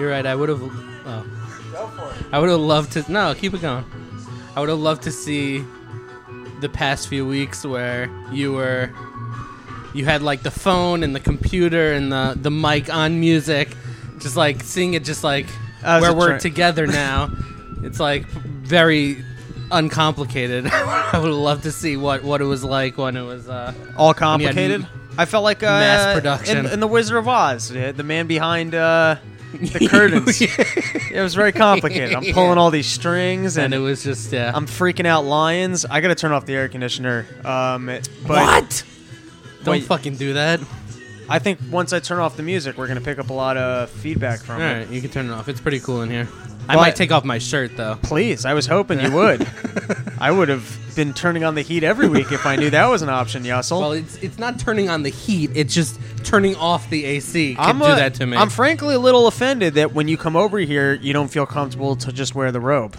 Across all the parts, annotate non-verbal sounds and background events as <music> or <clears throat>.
You're right. I would have. Oh, Go for it. I would have loved to. No, keep it going. I would have loved to see the past few weeks where you were, you had like the phone and the computer and the the mic on music, just like seeing it, just like where we're tra- together now. <laughs> It's like very uncomplicated. <laughs> I would love to see what what it was like when it was. uh All complicated. I felt like uh, mass production. in, in the Wizard of Oz, the the man behind uh, <laughs> the curtains. <laughs> It was very complicated. I'm pulling all these strings and and, it was just yeah. I'm freaking out lions. I gotta turn off the air conditioner. Um, but what? Don't Wait. fucking do that. I think once I turn off the music, we're gonna pick up a lot of feedback from All it. right, you can turn it off. It's pretty cool in here. I But- might take off my shirt though. Please, I was hoping you would. <laughs> I would have been turning on the heat every week if I knew that was an option, Yassel. Well, it's it's not turning on the heat. It's just turning off the AC. Can I'm do a- that to me. I'm frankly a little offended that when you come over here, you don't feel comfortable to just wear the robe.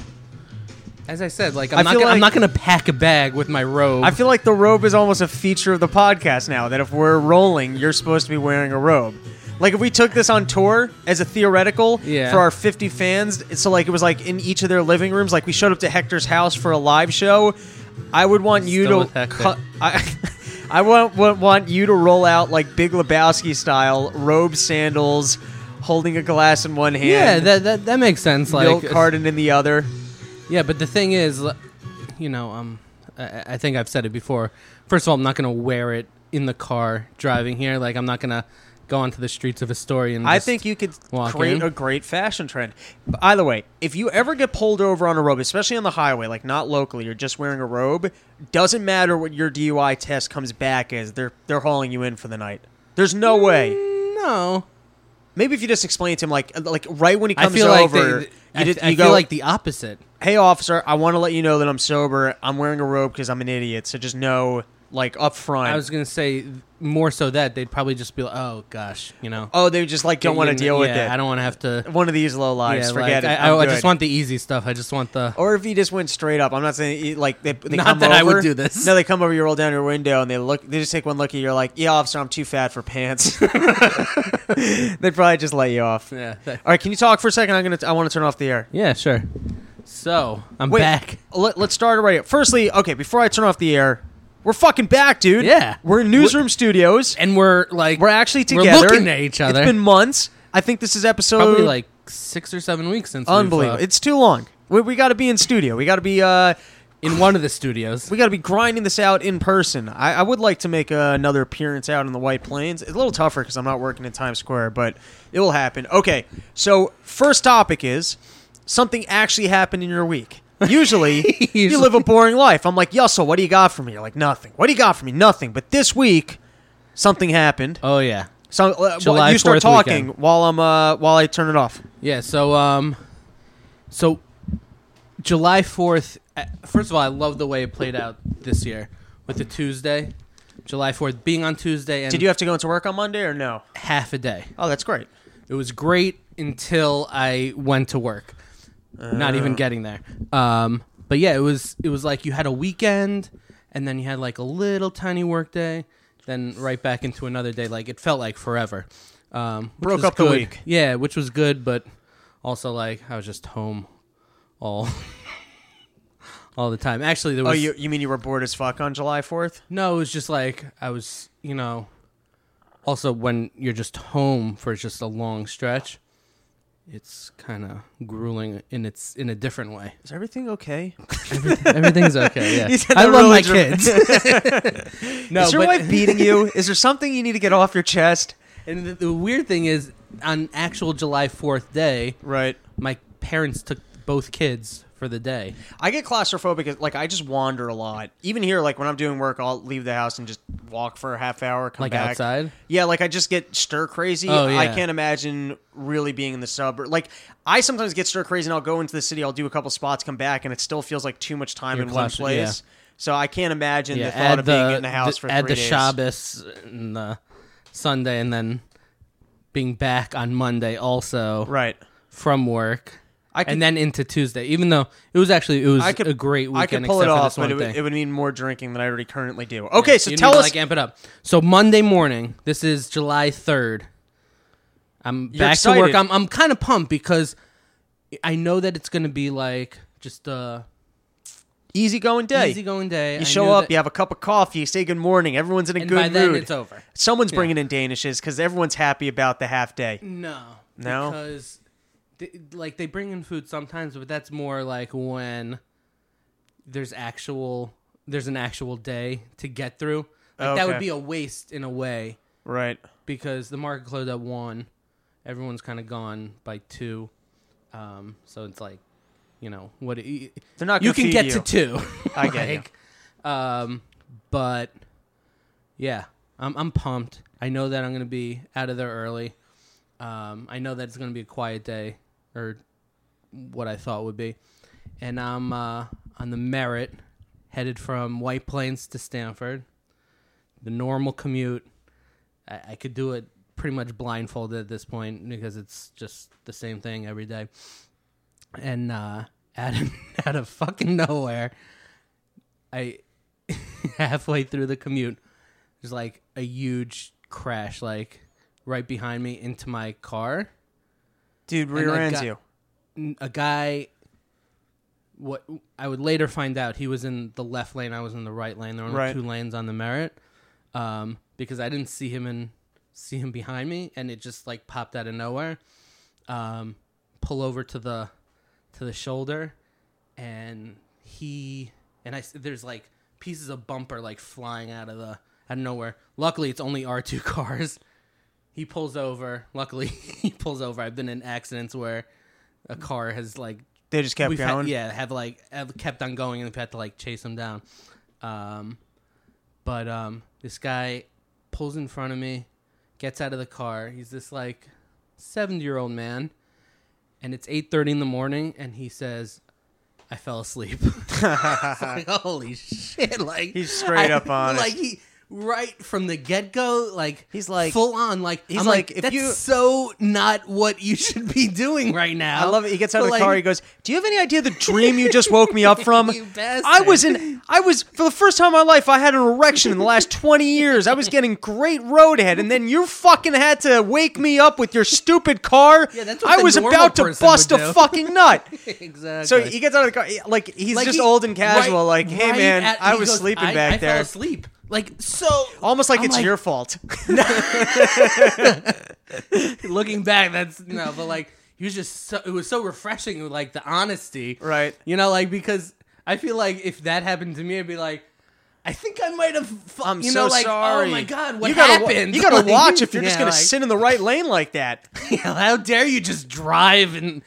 As I said, like I I'm not gonna, I'm not gonna pack a bag with my robe. I feel like the robe is almost a feature of the podcast now. That if we're rolling, you're supposed to be wearing a robe. Like if we took this on tour as a theoretical Yeah. for our 50 fans, so like it was like in each of their living rooms, like we showed up to Hector's house for a live show. I would want you Still to with cut. I, <laughs> I want, want want you to roll out like Big Lebowski style, robe, sandals, holding a glass in one hand. yeah, that, that that makes sense. Like milk carton in the other. Yeah, but the thing is, you know, um, I, I think I've said it before. First of all, I'm not gonna wear it in the car driving here. Like I'm not gonna go onto the streets of Astoria and I think you could create in. a great fashion trend. By the way, if you ever get pulled over on a robe, especially on the highway, like not locally, you're just wearing a robe, doesn't matter what your DUI test comes back as, they're they're hauling you in for the night. There's no mm, way. no. Maybe if you just explain to him like like right when he I comes feel like over, they, you, I, did, I you feel go like the opposite. hey officer, I want to let you know that I'm sober. I'm wearing a robe because I'm an idiot. So just know, like up front. I was gonna say more so that they'd probably just be like, "Oh gosh," you know. oh, they just like don't want to deal with yeah, it. I don't want to have to. One of these low lives, yeah, forget like, it. I, I, I just want the easy stuff. I just want the. Or if he just went straight up, I'm not saying like they, they Not come that I would over- do this. No, they come over, you roll down your window, and they look. They just take one look at you. You're like, "Yeah, officer, I'm too fat for pants." <laughs> They'd probably just let you off. Yeah. All right, can you talk for a second? I'm gonna. I want to turn off the air. yeah. Sure. So I'm Wait, back. Let, let's start right. here. Firstly, okay, before I turn off the air, we're fucking back, dude. Yeah. we're in newsroom studios. And we're like, We're actually we're together. looking at each other. It's been months. I think this is episode probably like six or seven weeks since. we've, unbelievable. uh, it's too long. We, we got to be in studio. We got to be. uh in one of the studios. We got to be grinding this out in person. I, I would like to make uh, another appearance out in the White Plains. It's a little tougher because I'm not working in Times Square, but it will happen. Okay, so first topic is something actually happened in your week. Usually, <laughs> you live a boring life. I'm like, Yussel, what do you got for me? You're like, nothing. What do you got for me? Nothing. But this week, something happened. Oh yeah, So uh, July you start 4th talking weekend. while I'm uh, while I turn it off. yeah. So um, so July fourth. First of all, I love the way it played out this year with the Tuesday, July fourth being on Tuesday and Did you have to go into work on Monday or no? half a day. Oh, that's great. It was great until I went to work. Not Uh. even getting there. Um, but yeah, it was it was like you had a weekend, and then you had like a little tiny work day, then right back into another day. Like it felt like forever. Um, which Broke was up the good. week. Yeah, which was good, but also like I was just home all <laughs> all the time. Actually, there was Oh, you you mean you were bored as fuck on July 4th? no, it was just like I was, you know. Also, when you're just home for just a long stretch, it's kind of grueling in its in a different way. Is everything okay? Everything's okay. Yeah, <laughs> I love my kids. <laughs> no, is your but wife beating <laughs> you? Is there something you need to get off your chest? and the, the weird thing is, on actual July Fourth day, Right. my parents took both kids for the day. I get claustrophobic. Like I just wander a lot. Even here, like when I'm doing work, I'll leave the house and just walk for a half hour. Come Like back. outside? Yeah, like I just get stir crazy. Oh, I can't imagine really being in the suburb. Like I sometimes get stir crazy and I'll go into the city. I'll do a couple spots, come back, and it still feels like too much time You're in one claustro- place. So I can't imagine yeah, the thought of the, being in the house the- for add three the days. Shabbos and the Sunday, and then being back on Monday also Right. from work. I could, and then into Tuesday, even though it was actually it was I could- a great weekend. I could pull it off, but it would, it would mean more drinking than I already currently do. Okay, so You tell to, us. like amp it up. So Monday morning, this is July third. I'm You're back to work. I'm I'm kind of pumped because I know that it's gonna be like just a Easygoing day. easygoing day. You I show up, that- you have a cup of coffee, you say good morning. Everyone's in a and good by then mood. it's over. Someone's Yeah. bringing in danishes because everyone's happy about the half day. No, No? because they, like they bring in food sometimes, but that's more like when there's actual there's an actual day to get through. Like that would be a waste in a way Right. because the market closed at one. Everyone's kind of gone by two, um, so it's like, you know, what it, They're not you can get you. to two. <laughs> I get you. <laughs> Um, but yeah, I'm I'm pumped. I know that I'm gonna be out of there early. Um, I know that it's gonna be a quiet day, or what I thought would be, and I'm uh, on the Merritt, headed from White Plains to Stamford. The normal commute. I, I could do it pretty much blindfolded at this point because it's just the same thing every day. And uh, <laughs> out of, out of fucking nowhere, I <laughs> halfway through the commute, there's like a huge crash, like right behind me into my car. Dude, And rear ends you. A guy. What I would later find out, he was in the left lane. I was in the right lane. There were only Right. two lanes on the Merritt, um, because I didn't see him in see him behind me, and it just like popped out of nowhere. Um, pull over to the to the shoulder, and he and I there's like pieces of bumper like flying out of the out of nowhere. Luckily, it's only our two <laughs> cars. He pulls over. Luckily, <laughs> he pulls over. I've been in accidents where a car has like They just kept going. had, yeah have like have kept on going and we've had to like chase him down. Um, but um, this guy pulls in front of me, gets out of the car. He's this like seventy year old man, and it's eight thirty in the morning, and he says, "I fell asleep." <laughs> Like, holy shit! Like He's straight I- up <laughs> honest. Like he right from the get go, like He's like- full on. Like he's I'm like, like, if that's you- so not what you should be doing right now. I love it. He gets out But, of the like, car. He goes, "Do you have any idea the dream you just woke me up <laughs> from? I was in. I was for the first time in my life. I had an erection in the last twenty years. I was getting great roadhead, and then you fucking had to wake me up with your stupid car. Yeah, that's what I was about to bust a do. fucking nut. <laughs> exactly. So he gets out of the car. Like he's Like, just he- old and casual. right- like, hey right man, at- I was goes, sleeping I- back I there. fell asleep. Like so, Almost like I'm it's like- your fault. <laughs> looking back, that's no, but like he was just so, it was so refreshing, like the honesty, right. You know, like because I feel like if that happened to me, I'd be like, I think I might have. fu- I'm you so know, like, oh sorry. Oh my god, what you gotta, wa- happened? You gotta Like, watch if you're just <laughs> gonna like, sit in the right lane like that. <laughs> How dare you just drive and.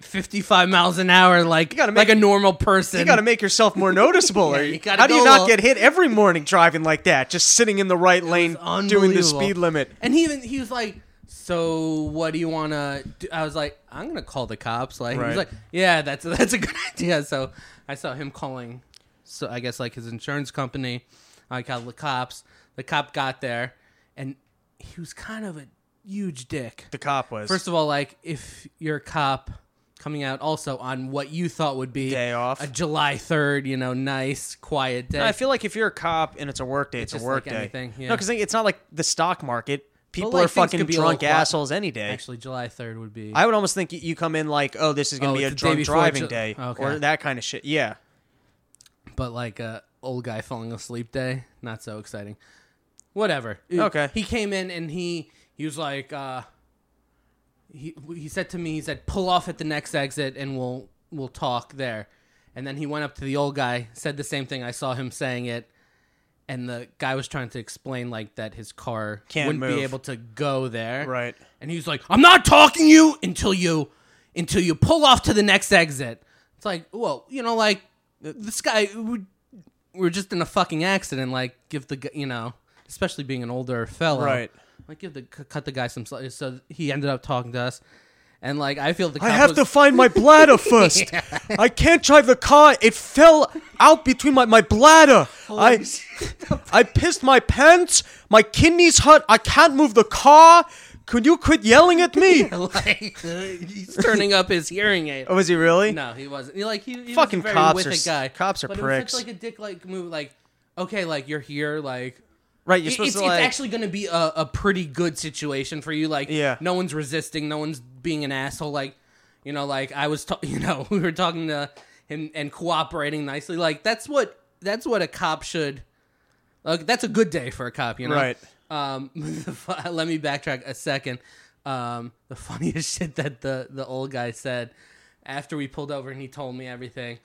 55 miles an hour like gotta like a normal person You got to make yourself more <laughs> noticeable. Yeah, you how do you not little- get hit every morning driving like that? Just sitting in the right lane, doing the speed limit. And he even he was like, "So what do you want to?" do? I was like, "I'm gonna call the cops." Like he Right. was like, "Yeah, that's <laughs> that's a good idea." So I saw him calling, so I guess like his insurance company. I called the cops. The cop got there, and he was kind of a huge dick. The cop was First of all, like if you're a cop coming out also on what you thought would be Day off. a July third, you know, nice quiet day. I feel like if you're a cop and it's a work day, it's, It's a work like day. anything, yeah. No, because it's not like the stock market. People like, are fucking drunk assholes any day. Actually, July third would be. I would almost think you come in like, oh, this is going Oh, to be a it's the day drunk driving Ju- day Okay. or that kind of shit. Yeah. but like a old guy falling asleep day, not so exciting. Whatever. Okay. He came in and he he was like, uh, he he said to me, he said, pull off at the next exit and we'll we'll talk there. And then he went up to the old guy, said the same thing. I saw him saying it, and the guy was trying to explain like that his car Can't wouldn't move. be able to go there. Right. And he was like, "I'm not talking you until you until you pull off to the next exit." It's like, well, you know, like this guy, we, we're just in a fucking accident. Like, give the you know, especially being an older fellow, Right. Like, give the c- cut the guy some. sli- So he ended up talking to us, and like I feel the I have was, to find my bladder <laughs> first. I can't drive the car. It fell out between my, my bladder. I I pissed my pants. My kidneys hurt. I can't move the car. Could you quit yelling at me? <laughs> like uh, he's turning up his hearing aid. oh, was he really? No, he wasn't. He, like he, he Fucking was a very cops with are guy. cops are but It pricks. was such like a dick like move. Like okay, like you're here. Like Right, you're supposed it's, to, it's actually going to be a, a pretty good situation for you. Like, Yeah. no one's resisting, no one's being an asshole. Like, you know, like I was, ta- <laughs> you know, we were talking to him and cooperating nicely. Like, that's what that's what a cop should. Like, that's a good day for a cop, you know. Right. Um, <laughs> let me backtrack a second. Um, the <laughs> funniest shit that the the old guy said after we pulled over and he told me everything.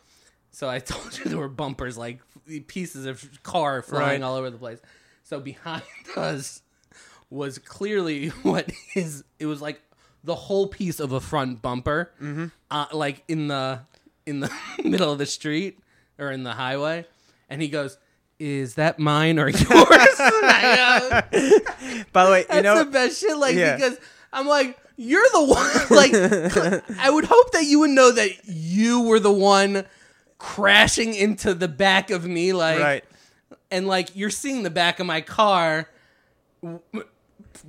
So I told you there were bumpers, like pieces of car flying Right. all over the place. So behind <laughs> us was clearly what is. It was like the whole piece of a front bumper, Mm-hmm. uh, like in the in the <laughs> middle of the street or in the highway. And he goes, "Is that mine or yours?" <laughs> I By the way, you that's know, the best shit. Like Yeah. because I'm like, you're the one. Like I would hope that you would know that you were the one crashing into the back of me. Like right. And like you're seeing the back of my car.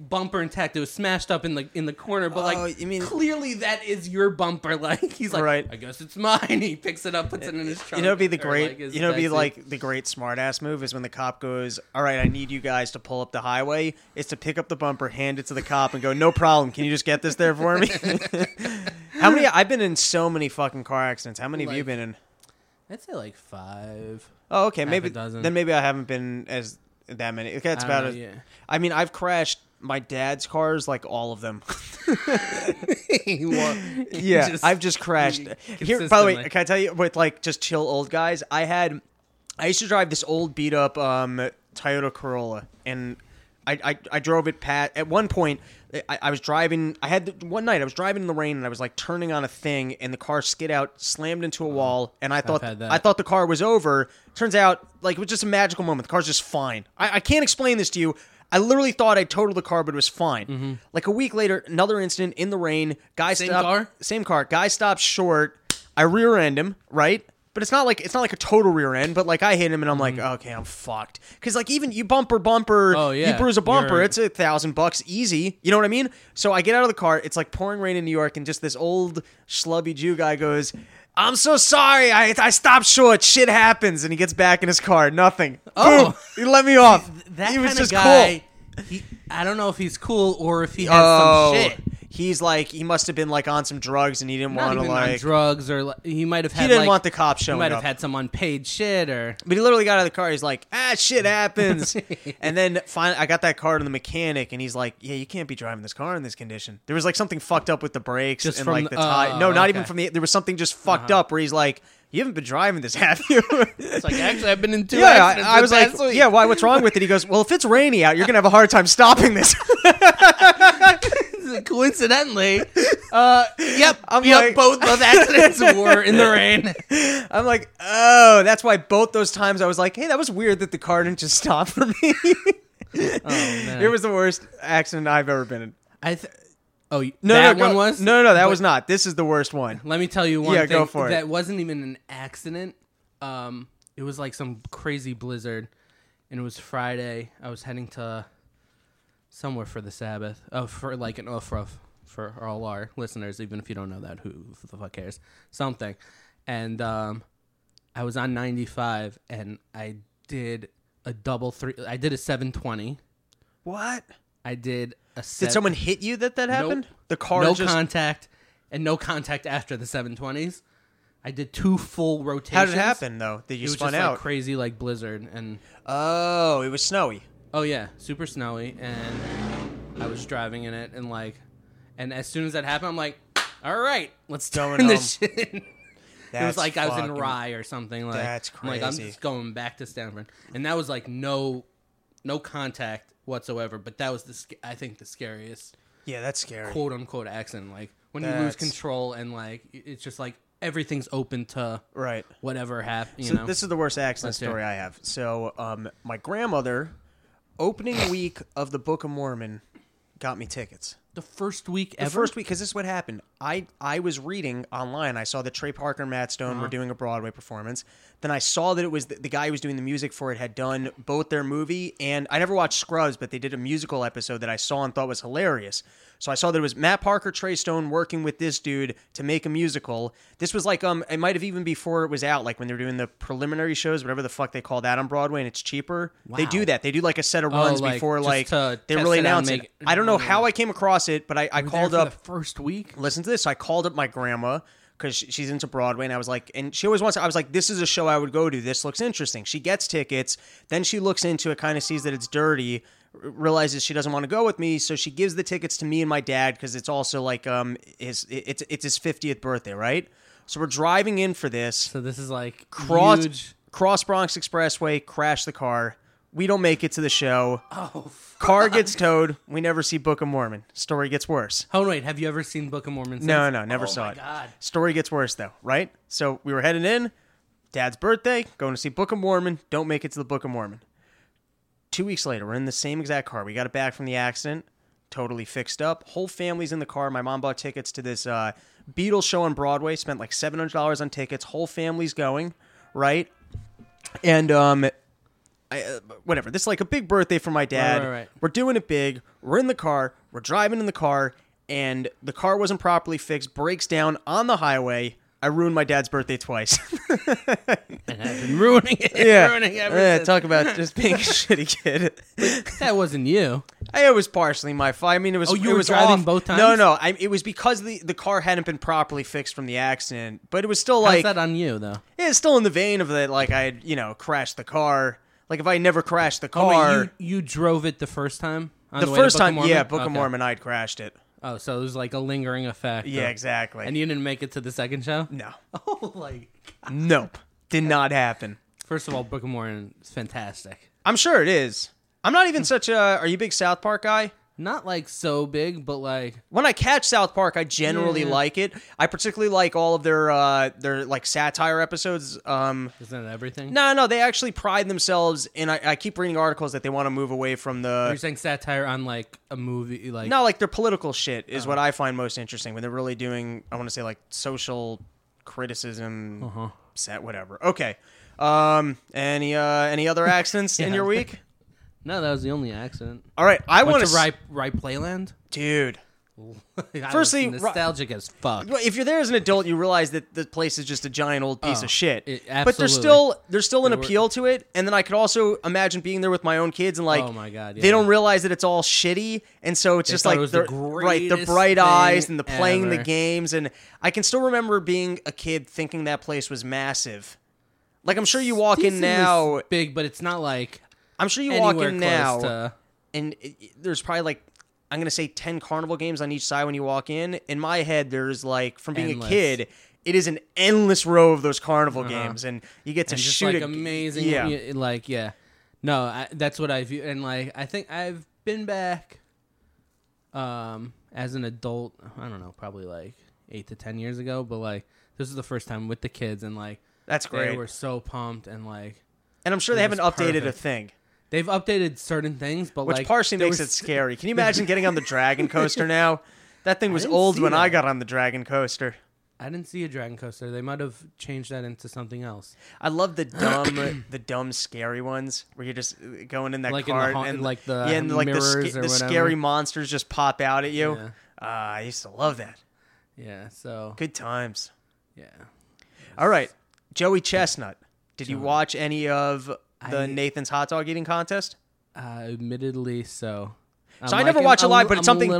Bumper intact. It was smashed up in the in the corner, but like Oh, you mean- clearly that is your bumper. <laughs> Like he's like, Right. I guess it's mine. <laughs> He picks it up, puts it in his trunk. You know, it'd be the great. like, you know, it'd be like the great smartass move is when the cop goes, "All right, I need you guys to pull up the highway." Is to pick up the bumper, hand it to the cop, and go, "No problem. Can you just get this there for me?" <laughs> How many? I've been in so many fucking car accidents. How many have you been in? I'd say like five. Oh, okay. Maybe then maybe I haven't been as that many. Okay, that's I about know, it. yeah. I mean, I've crashed my dad's cars, like all of them. <laughs> Yeah, just- I've just crashed. Here, by the way, can I tell you with like just chill old guys? I had, I used to drive this old beat up um, Toyota Corolla, and I, I I drove it pat. At one point, I, I was driving. I had the, one night I was driving in the rain, and I was like turning on a thing, and the car skid out, slammed into a wall, and I thought. I thought the car was over. Turns out, like it was just a magical moment. The car's just fine. I, I can't explain this to you. I literally thought I totaled the car, but it was fine. Like a week later, another incident in the rain. Guy Mm-hmm. Same stopped. car? Same car. Guy stops short. I rear end him, right? But it's not like it's not like a total rear end, but like I hit him and I'm like, okay, I'm fucked. Because like even you bumper bumper, Mm-hmm. Oh, yeah. you bruise a bumper, You're- it's a thousand bucks easy. You know what I mean? So I get out of the car. It's like pouring rain in New York, and just this old schlubby Jew guy goes. I'm so sorry. I I stopped short. Shit happens, and he gets back in his car. Nothing. Oh. Boom. he let me off. that he kind was of just guy. He, I don't know if he's cool or if he has Oh, some shit. He's like he must have been like on some drugs, and he didn't want to like. drugs or like, he might have had. he didn't like, want the cops showing. He might have up. had some unpaid shit or. But he literally got out of the car. He's like, ah, shit happens. <laughs> and then finally, I got that car to the mechanic, and he's like, yeah, you can't be driving this car in this condition. There was like something fucked up with the brakes Just and like the- the tie. oh, no, not even from the. There was something just fucked up where he's like, you haven't been driving this, have you? It's like actually, I've been in two yeah, accidents. I, I was like, week. yeah, why? What's wrong with it? He goes, well, if it's rainy out, you're gonna have a hard time stopping this. <laughs> <laughs> Coincidentally, uh, yep, <laughs> I'm yep, like- both those accidents were in the rain. <laughs> I'm like, oh, that's why both those times I was like, hey, that was weird that the car didn't just stop for me. Oh man, it was the worst accident I've ever been in. I th- oh No, that no, one go- was no, no, no, that But was not. This is the worst one. Let me tell you one Yeah, thing. go for it. That wasn't even an accident. Um, it was like some crazy blizzard, and it was Friday. I was heading to somewhere for the Sabbath. Oh, for like an oh, for for all our listeners, even if you don't know that, who the fuck cares? Something, and um, I was on ninety five, and I did a double three. I did a seven twenty. What? I did a. Did someone hit you that that happened? The car no just. contact, and no contact after the seven twenties. I did two full rotations. How did it happen though? Did It you was spun just out? like crazy, like blizzard, and oh, it was snowy. Oh yeah, super snowy, and I was driving in it, and like, and as soon as that happened, I'm like, all right, let's Going turn this <laughs> shit. in. it That's was like I was in fucking- Rye or something. Like That's I'm like I'm crazy. just going back to Stamford, and that was like no, no contact whatsoever. But that was the sc- I think the scariest Yeah, that's scary. quote unquote accident. Like when you lose That's- control and like it's just like everything's open to Right. whatever happened. You So know, this is the worst accident Let's hear story I have. So, um, my grandmother, opening week of the Book of Mormon, got me tickets. The first week ever. The first week, because this is what happened. I I was reading online. I saw that Trey Parker and Matt Stone Uh-huh. were doing a Broadway performance. Then I saw that it was the, the guy who was doing the music for it had done both their movie and I never watched Scrubs, but they did a musical episode that I saw and thought was hilarious. So I saw that it was Matt Parker, Trey Stone working with this dude to make a musical. This was like um, it might have even before it was out, like when they were doing the preliminary shows, whatever the fuck they call that on Broadway, and it's cheaper. They do that. They do like a set of Oh, runs like, before like they really it out and announce it. I don't know how I came across it, but I, I called up the first week. listen to this. So I called up my grandma because she's into Broadway, and I was like, and she always wants. I was like, this is a show I would go to. This looks interesting. She gets tickets, then she looks into it, kind of sees that it's dirty, realizes she doesn't want to go with me, so she gives the tickets to me and my dad because it's also like um his it's it's his fiftieth birthday, right? So we're driving in for this. So this is like Cross huge. Cross Bronx Expressway, crash the car. We don't make it to the show. Oh, Car gets towed. We never see Book of Mormon. Story gets worse. oh wait, have you ever seen Book of Mormon? Since? No, no, never oh saw my it. God. Story gets worse though, right? So we were heading in, Dad's birthday, going to see Book of Mormon. Don't make it to the Book of Mormon. Two weeks later, we're in the same exact car. We got it back from the accident, totally fixed up. Whole family's in the car. My mom bought tickets to this uh, Beatles show on Broadway. Spent like seven hundred dollars on tickets. Whole family's going, right? And um, I, uh, whatever. This is like a big birthday for my dad. right, right. We're doing it big. We're in the car. We're driving in the car, and the car wasn't properly fixed. Breaks down on the highway. I ruined my dad's birthday twice. <laughs> And I've been ruining it. yeah, ruining Yeah, talk about just being a <laughs> shitty kid. that wasn't you. I, it was partially my fault. I mean, it was. Oh, you were was driving off. both times? No, no. I, it was because the the car hadn't been properly fixed from the accident. But it was still How's like that on you though? it's still in the vein of that. Like I had, you know, crashed the car. Like if I never crashed the Oh, car, wait, you, you drove it the first time. On the way to first Book of time, Mormon? yeah, Book of Okay. Mormon, I'd crashed it. Oh, so it was like a lingering effect. Yeah, of- exactly. And you didn't make it to the second show. no, <laughs> Oh, like nope, did not happen. first of all, Book of Mormon is fantastic. I'm sure it is. I'm not even such a. Are you a big South Park guy? Not like so big, but like When I catch South Park, I generally Yeah. like it. I particularly like all of their uh their like satire episodes. Um, isn't that everything? no, no, they actually pride themselves, and I, I keep reading articles that they want to move away from the. You're saying satire on like a movie, like No, like their political shit Oh. is what I find most interesting when they're really doing. I want to say like social criticism, Uh-huh. set whatever. Okay. Um. Any uh any other <laughs> accidents in your week? No, that was the only accident. All right, I want to Rye Rye Playland. dude. <laughs> I Firstly, was Ri- nostalgic as fuck. If you're there as an adult, you realize that the place is just a giant old piece Oh, of shit. it- but there's absolutely. still there's still an were- appeal to it, and then I could also imagine being there with my own kids and like, Oh my God, they don't realize that it's all shitty, and so it's just like it was the right, the bright eyes and the playing the games, and I can still remember being a kid thinking that place was massive. Like I'm sure you walk in now, big, but it's not like I'm sure you walk in now, to. and there's probably like I'm gonna say ten carnival games on each side when you walk in. In my head, there's like from being Endless. a kid, it is an endless row of those carnival Uh-huh. games, and you get to and shoot like a- amazing. Yeah, like yeah, no, I, that's what I view. And like I think I've been back, um, as an adult. I don't know, probably like eight to ten years ago. But like this is the first time with the kids, and like that's they great. were so pumped, and like And I'm sure they haven't updated a thing, they've updated certain things, but which like partially makes it scary. Can you imagine <laughs> getting on the Dragon Coaster now? That thing was old when I got on the Dragon Coaster. I didn't see a dragon coaster. They might have changed that into something else. I love the dumb, <clears throat> the dumb, scary ones where you're just uh, going in that Like in cart ha- and like the yeah, and like the, or the scary monsters just pop out at you. Yeah. Uh, I used to love that. Yeah. So Good times. yeah. All right, Joey Chestnut. Did you watch any of the I- Nathan's hot dog eating contest? Uh, admittedly, so. So I'm I never watch a I'm live, but I'm it's something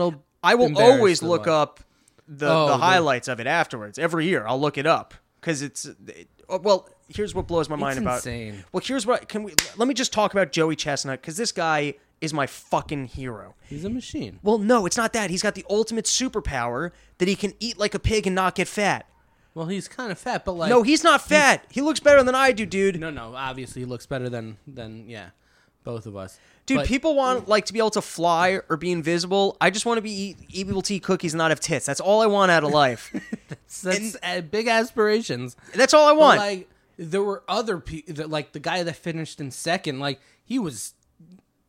I will always look up the, Oh, the the- highlights of it afterwards. Every year, I'll look it up because it's it, oh, well. Here's what blows my mind It's about. insane. Well, here's what can we let me just talk about Joey Chestnut because this guy is my fucking hero. He's a machine. Well, no, it's not that. He's got the ultimate superpower that he can eat like a pig and not get fat. Well, he's kind of fat, but like no, he's not fat. He looks better than I do, dude. no, no. Obviously, he looks better than than yeah, both of us. Dude, But people want like to be able to fly or be invisible. I just want to be eat, able to eat cookies and not have tits. That's all I want out of life. <laughs> that's uh, big aspirations. That's all I But, want. like there were other people, like the guy that finished in second. Like he was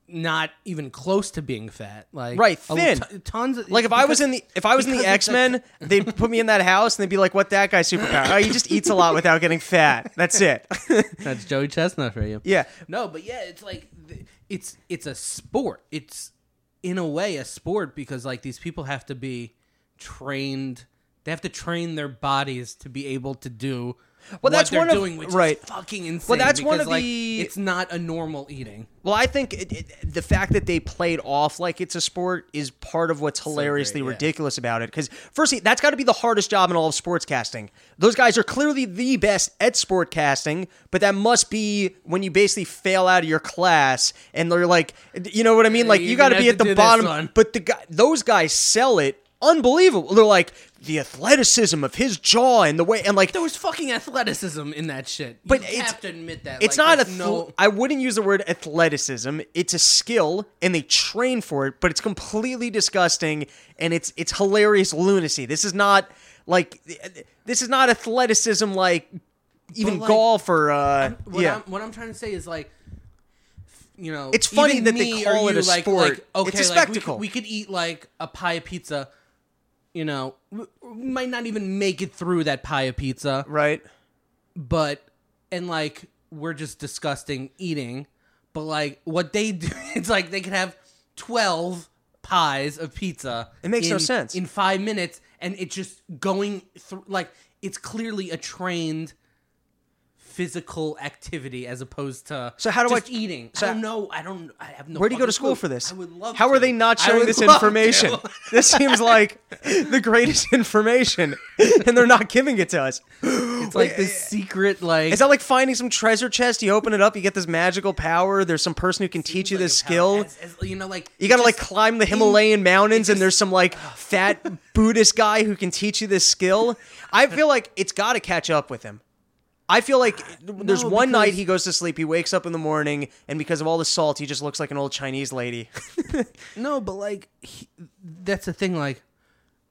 not even close to being fat. Like Right, thin. t- tons of Like if I was in the if I was in the X it's Men, they'd put me in that house and they'd be like, "What that guy's superpower? Oh, he just eats a lot without getting fat. That's it." <laughs> That's Joey Chestnut for you. yeah, No, but yeah, it's like it's it's a sport. It's in a way a sport because like these people have to be trained. They have to train their bodies to be able to do Well, that's one of- doing, which right. is fucking insane. Well, that's one of like, the- It's not a normal eating. Well, I think it, it, the fact that they played off like it's a sport is part of what's hilariously great, yeah. ridiculous about it. Because, firstly, that's got to be the hardest job in all of sportscasting. Those guys are clearly the best at sportcasting, but that must be when you basically fail out of your class and they're like, you know what I mean? Like, you're you got to be at the bottom. But the guy, those guys sell it unbelievable. They're like, the athleticism of his jaw and the way, and like, There was fucking athleticism in that shit. But you it's- have to admit that. It's Like, not a. there's no. I wouldn't use the word athleticism. It's a skill, and they train for it. But it's completely disgusting, and it's it's hilarious lunacy. This is not like this is not athleticism like even like, golf or uh, What, yeah. I'm, what I'm trying to say is like, you know, It's funny that they call it a like, sport. Like, okay, It's a like, we spectacle. could- we, could eat like a pie pizza. You know, we, might not even make it through that pie of pizza, right. but and like we're just disgusting eating. But like what they do, <laughs> it's like they could have twelve pies of pizza. It makes no in- sense. in five minutes, and it's just going through. Like it's clearly a trained physical activity as opposed to So how do I- just eating. so- I don't know. I don't. I have no. Where do you go to school clue. for this? I would love. How to. are they not showing this information? this seems like the greatest <laughs> information, and they're not giving it to us. It's like this secret, like Is that like finding some treasure chest? You open it up, you get this magical power. There's some person who can teach you like this skill. as- as- you know, like You gotta like climb the Himalayan mountains, and there's some like fat <laughs> Buddhist guy who can teach you this skill. I feel like it's got to catch up with him. I feel like there's No, one night he goes to sleep, he wakes up in the morning, and because of all the salt, he just looks like an old Chinese lady. <laughs> No, but like he, that's the thing. Like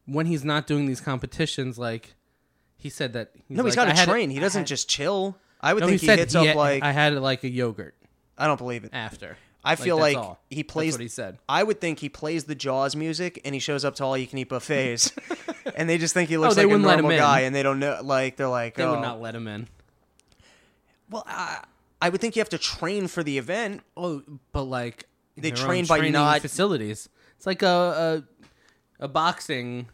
when he's not doing these competitions, like he said that. He's no, he's like, got to train. it- He doesn't had- just chill. I would No, think he he, said hits he up had- like I had like a yogurt I don't believe it. after. I feel like all. he plays. That's what he said. I would think he plays the Jaws music and he shows up to all you can eat buffets, <laughs> and they just think he oh, looks Oh, like a wouldn't let him normal guy, and they don't know. Like they're like, They oh. would not let him in. Well, I, I would think you have to train for the event. Oh, but like They train by not- facilities. It's like a a, a boxing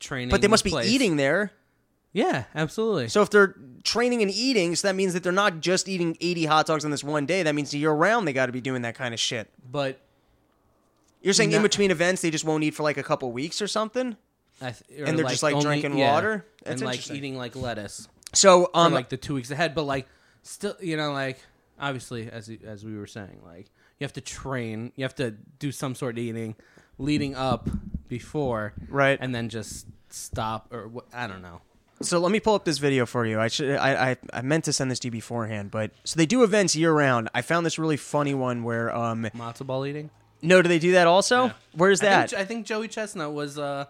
training. But they must be eating there. Yeah, absolutely. So if they're training and eating, so that means that they're not just eating 80 hot dogs on this one day. That means year round they got to be doing that kind of shit. but You're saying in between events they just won't eat for like a couple weeks or something? I th- or, And they're just, like, only- drinking yeah, water? That's and like eating like lettuce. So um like the two weeks ahead, but like still, you know, like obviously as as we were saying, like you have to train, you have to do some sort of eating leading up before, Right. and then just stop or I don't know. So let me pull up this video for you. I should I, I I meant to send this to you beforehand, but so they do events year round. I found this really funny one where um Matzo ball eating. no, do they do that also? Yeah. Where's I that? think, I think Joey Chestnut was uh,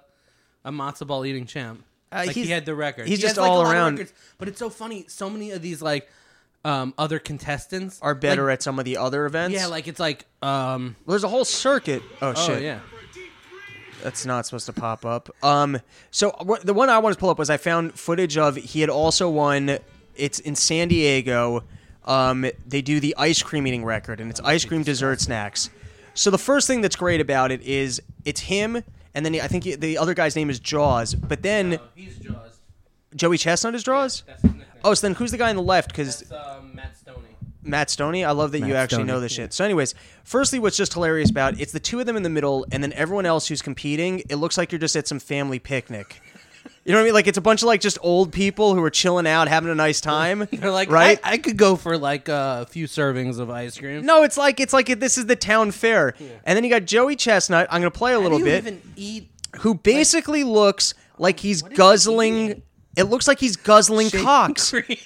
a matzo ball eating champ. Uh, like he had the record. he's He just has, all of around- records, but it's so funny. So many of these like um, other contestants Are better Like, at some of the other events? yeah, like it's like um, Well, there's a whole circuit. Oh, oh shit. yeah. That's not supposed to pop up. Um, so wh- the one I wanted to pull up was I found footage of he had also won. It's in San Diego. Um, they do the ice cream eating record, and it's ice cream dessert snacks. So the first thing that's great about it is it's him, and then I think he- the other guy's name is Jaws. But then Oh, he's Jaws. Joey Chestnut is Jaws. That's his nickname. Oh, so then who's the guy on the left? Because That's um, Matt Stonie. Matt Stonie. I love that you actually Stonie, know this yeah. shit. So, anyways, firstly, what's just hilarious about it's the two of them in the middle, and then everyone else who's competing. It looks like you're just at some family picnic. You know what I mean? Like it's a bunch of like just old people who are chilling out, having a nice time. <laughs> They're like, right? I, I could go for like uh, a few servings of ice cream. no, it's like it's like this is the town fair, and then you got Joey Chestnut. I'm gonna play a How little do you bit. even eat who basically looks like he's what is he guzzling. Eating? It looks like he's guzzling shaving cocks. <laughs> cream?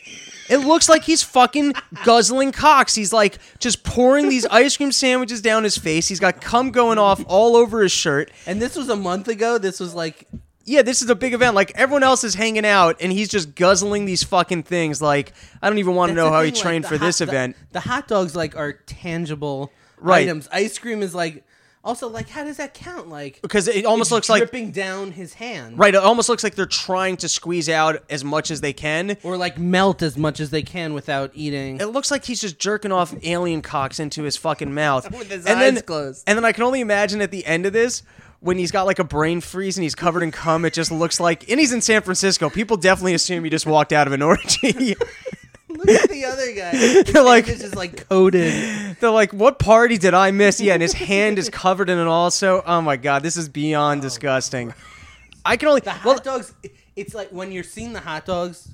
It looks like he's fucking guzzling cocks. He's like just pouring these ice cream sandwiches down his face. He's got cum going off all over his shirt. and this was a month ago. This was like Yeah, this is a big event. Like everyone else is hanging out, and he's just guzzling these fucking things. Like I don't even want to know how he thing, like, trained the for hot- this the- event. The, hot dogs like are tangible. Right. items. Ice cream is like also like how does that count? Like because it almost looks like dripping down his hand, right. It almost looks like they're trying to squeeze out as much as they can. Or like melt as much as they can without eating. It looks like he's just jerking off alien cocks into his fucking mouth <laughs> With his and eyes then, closed. And then I can only imagine at the end of this. When he's got like a brain freeze and he's covered in cum, it just looks like, and he's in San Francisco. People definitely assume he just walked out of an orgy. <laughs> <laughs> Look at the other guy. <laughs> His They're like- hand is just like coated. They're like, "What party did I miss?" Yeah, and his <laughs> hand is covered in it also. Oh my god, this is beyond disgusting. I can only The hot well, dogs. It's like when you're seeing the hot dogs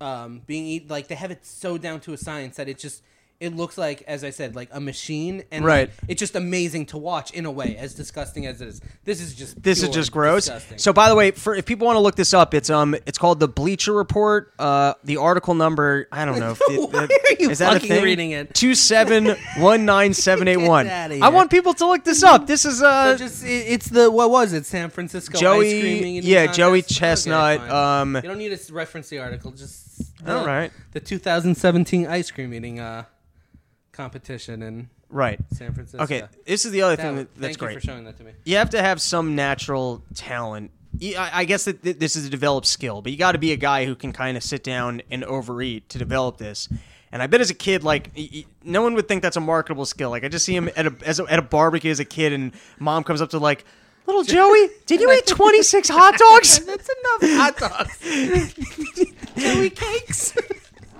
um, being eaten, like they have it so down to a science that it just it looks like, as I said, like a machine, and Right. like, it's just amazing to watch in a way, as disgusting as it is. This is just this is just gross. disgusting. So, by the way, for if people want to look this up, it's um, it's called the Bleacher Report. Uh, the article number, I don't know. If <laughs> Why it- are you is that a fucking thing? reading it? Two seven one nine seven eight one. <laughs> I want people to look this up. This is uh, So just it, it's the what was it? San Francisco Joey- ice cream yeah. Joey Chestnut, fine. um, you don't need to reference the article. Just the, All right. The 2017 ice cream eating uh, competition in right. San Francisco. Okay, this is the other That- thing that, thank that's you great. for showing that to me. you have to have some natural talent. I guess that th- this is a developed skill, but you got to be a guy who can kind of sit down and overeat to develop this. And I bet as a kid, like y- y- no one would think that's a marketable skill. Like I just see him at a, as a at a barbecue as a kid, and mom comes up to like, "Little Joey, did you eat twenty six hot dogs?" <laughs> That's enough hot dogs. <laughs> Joey cakes.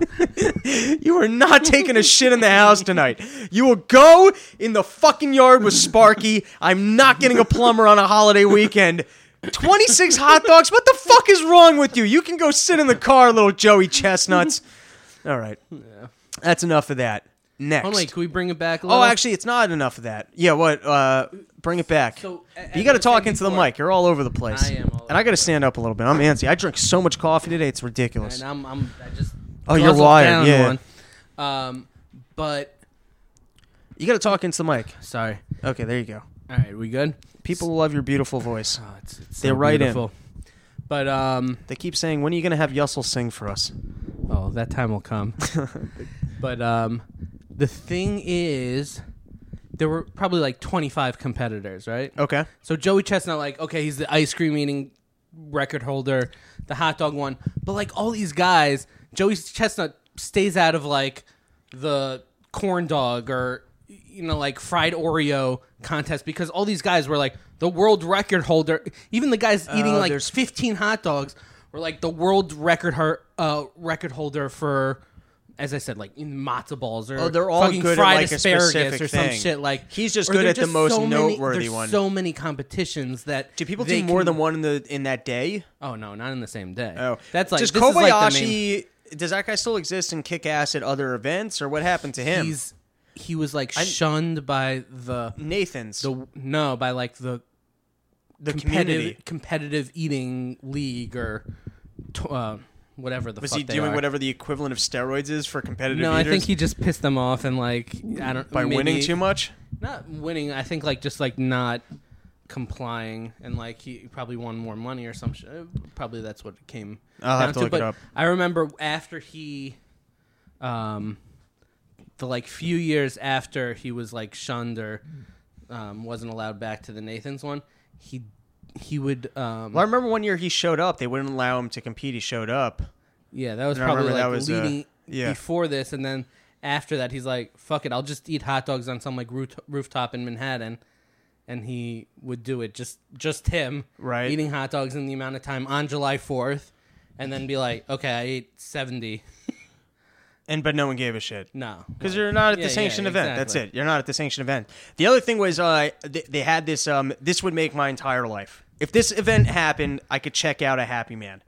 <laughs> You are not taking a shit in the house tonight. You will go in the fucking yard with Sparky. I'm not getting a plumber on a holiday weekend. 26 hot dogs? What the fuck is wrong with you? You can go sit in the car, little Joey Chestnuts. All right. That's enough of that. Next. Oh wait, can we bring it back a little? oh, actually, it's not enough of that. Yeah, what? Uh, bring it back. So, you got to talk into the mic. You're all over the place. I am all and I got to stand up a little bit. I'm antsy. I drank so much coffee today. It's ridiculous. and I'm, I'm I just Oh, you're guzzled wired, down yeah. one. Um, but You got to talk into the mic. sorry. Okay, there you go. All right, we good? People love your beautiful voice. Oh, it's, it's They're right in. beautiful. But um, They keep saying, "When are you gonna have Yussel sing for us?" oh, that time will come. <laughs> but um, the thing is, there were probably like 25 competitors, right? Okay. So Joey Chestnut, like, okay, he's the ice cream eating record holder, the hot dog one, but like all these guys, Joey Chestnut stays out of like the corn dog or you know like fried Oreo contest because all these guys were like the world record holder. Even the guys eating Oh, like there's- 15 hot dogs were like the world record her, uh, record holder for. As I said, like in matzo balls or Oh, they're all fucking good fried like, asparagus or some thing. shit. Like He's just good at the most many- noteworthy there's one. So many competitions that Do people do more can- than one in the in that day? Oh no, not in the same day. Oh, that's like does this is like Kobayashi? Does that guy still exist and kick ass at other events, or what happened to him? he's he was like shunned by the Nathan's the no by like the the competitive community. competitive eating league or t- uh, whatever the Was fuck he they doing are. whatever the equivalent of steroids is for competitive No, I eaters? think he just pissed them off and like I don't by maybe- winning too much. Not winning, I think like just like not complying and like he probably won more money or some shit. Probably that's what it came I'll down have to look it but up. I remember after he um the like few years after he was like shunned or um, wasn't allowed back to the Nathan's one, he he would um Well, I remember one year he showed up. They wouldn't allow him to compete. He showed up. yeah, that was I probably remember like that was, uh, leading yeah. before this and then after that he's like fuck it, I'll just eat hot dogs on some like roof- rooftop in Manhattan. And he would do it just just him Right. eating hot dogs in the amount of time on July fourth, and then be like, okay, I ate seventy. <laughs> And but no one gave a shit. No, Because you're not at the yeah, sanctioned event. That's it. You're not at the sanctioned event. The other thing was uh, they, they had this. Um, this would make my entire life. If this event happened, I could check out a Happy Man.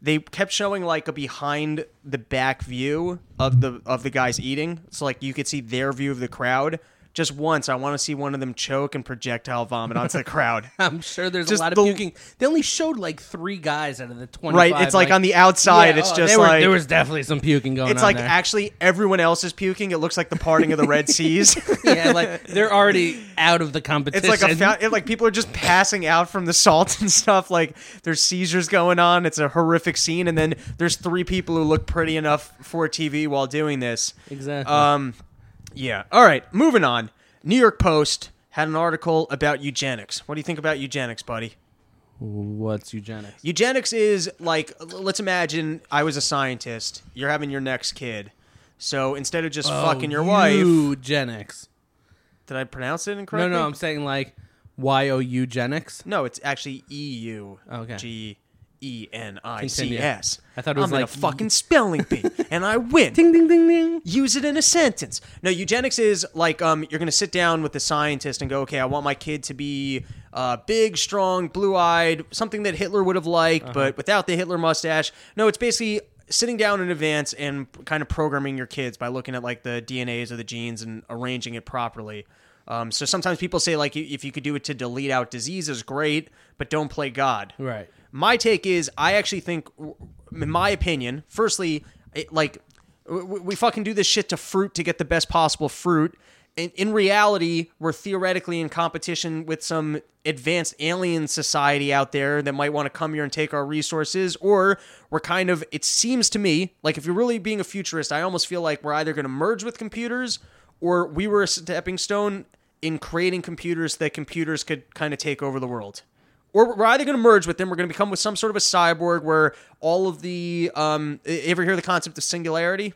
They kept showing like a behind the back view of the of the guys eating, so like you could see their view of the crowd. Just once, I want to see one of them choke and projectile vomit onto the <laughs> crowd. I'm sure there's Just a lot of the- puking. They only showed like three guys out of the twenty. Right? It's like, on the outside. it's oh, just they were- like there was definitely some puking going on. it's on. like there. actually everyone else is puking. It looks like the parting of the Red <laughs> Seas. yeah, like they're already out of the competition. It's like a it, like people are just passing out from the salt and stuff. Like there's seizures going on. It's a horrific scene, and then there's three people who look pretty enough for TV while doing this. exactly. Um, yeah. All right, moving on. New York Post had an article about eugenics. What do you think about eugenics, buddy? What's eugenics? Eugenics is like, let's imagine I was a scientist. You're having your next kid. So instead of just oh, fucking your wife, Eugenics. did I pronounce it incorrectly? no, no, I'm saying like Y O eugenics. No, it's actually E U Okay. G E N I. C S. I thought it was I'm like a fucking spelling bee, <laughs> and I win. Ding ding ding ding. Use it in a sentence. No, eugenics is like um, you're going to sit down with the scientist and go, okay, I want my kid to be uh, big, strong, blue-eyed, something that Hitler would have liked, Uh-huh. but without the Hitler mustache. No, it's basically sitting down in advance and kind of programming your kids by looking at like the DNAs or the genes and arranging it properly. Um, so sometimes people say like if you could do it to delete out diseases, great, but don't play God. Right. My take is, I actually think, in my opinion, firstly, it, like we, fucking do this shit to fruit to get the best possible fruit. In, in reality, we're theoretically in competition with some advanced alien society out there that might want to come here and take our resources, or we're kind of, it seems to me, like if you're really being a futurist, I almost feel like we're either going to merge with computers or we were a stepping stone in creating computers that computers could kind of take over the world or we're either going to merge with them. We're going to become with some sort of a cyborg where all of the um, ever hear the concept of singularity?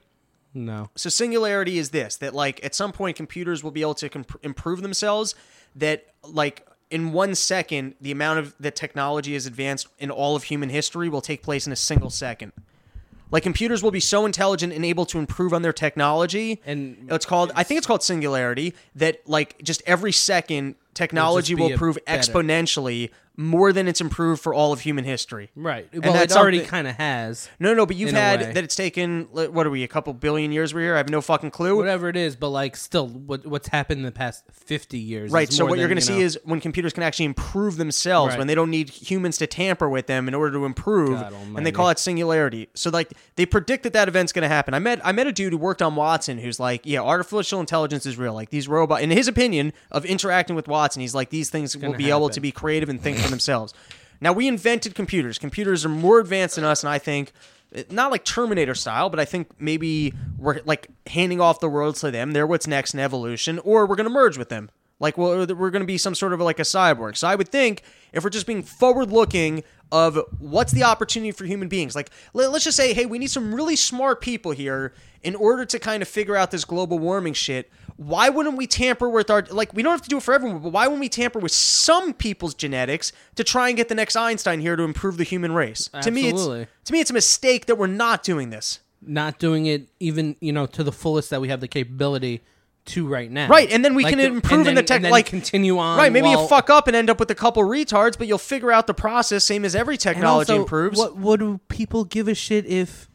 No. So singularity is this: that like at some point computers will be able to comp- improve themselves. That like in one second, the amount of that technology is advanced in all of human history will take place in a single second. Like computers will be so intelligent and able to improve on their technology, And it's called I think it's called singularity. That like just every second technology will a improve exponentially more than it's improved for all of human history. Right. Well, that's it already kind of has. No, no, but you've In a way. had that it's taken what are we a couple billion years we're here? I have no fucking clue. Whatever it is, but like still, what what's happened in the past fifty years? Right. So what you're going to you see is when computers can actually improve themselves, Right. when they don't need humans to tamper with them in order to improve, and they call it singularity. So like they predict that that event's going to happen. I met I met a dude who worked on Watson who's like, yeah, artificial intelligence is real. Like these robots, in his opinion of interacting with Watson, he's like these things will be able to be creative and think themselves. Now we invented computers. Computers are more advanced than us, and I think. Not like Terminator style, but I think maybe we're like handing off the world to them. They're what's next in evolution, or we're to merge with them. Like, well, we're to be some sort of like a cyborg. So I would think if we're just being forward looking of what's the opportunity for human beings, like let, us just say, hey, we need some really smart people here in order to kind of figure out this global warming shit. Why wouldn't we tamper with our like? We don't have to do it for everyone, but why wouldn't we tamper with some people's genetics to try and get the next Einstein here to improve the human race? To me, Absolutely. it's to me, it's a mistake that we're not doing this. not doing it even you know to the fullest that we have the capability to right now. Right, and then we Like can the- improve and in the tech. and then like continue on. Right, maybe while- you fuck up and end up with a couple retards, but you'll figure out the process, same as every technology also, improves. What what do people give a shit if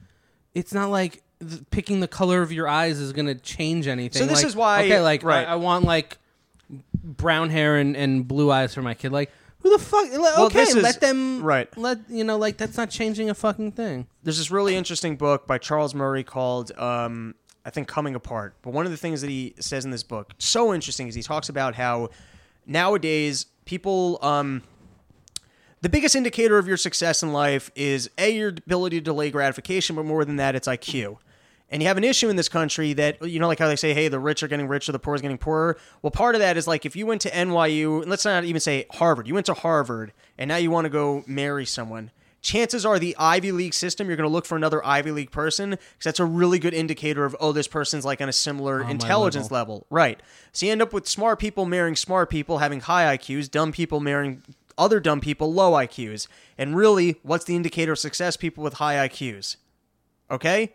it's not like picking the color of your eyes is going to change anything? So this Like, is why- okay, like right. I, I want like brown hair and, and blue eyes for my kid. Like who the fuck? okay, is- let them. right. Let you know, like that's not changing a fucking thing. There's this really interesting book by Charles Murray called, um, I think, Coming Apart. But one of the things that he says in this book, so interesting, is he talks about how nowadays people. Um, the biggest indicator of your success in life is a your ability to delay gratification, but more than that, it's IQ. And you have an issue in this country that you know, like how they say, "Hey, the rich are getting richer, the poor is getting poorer." Well, part of that is like if you went to NYU, and let's not even say Harvard, you went to Harvard, and now you want to go marry someone. Chances are the Ivy League system, you're going to look for another Ivy League person because that's a really good indicator of oh, this person's like on a similar intelligence level, right? So you end up with smart people marrying smart people, having high IQs, dumb people marrying other dumb people, low IQs. And really, what's the indicator of success? People with high IQs. Okay?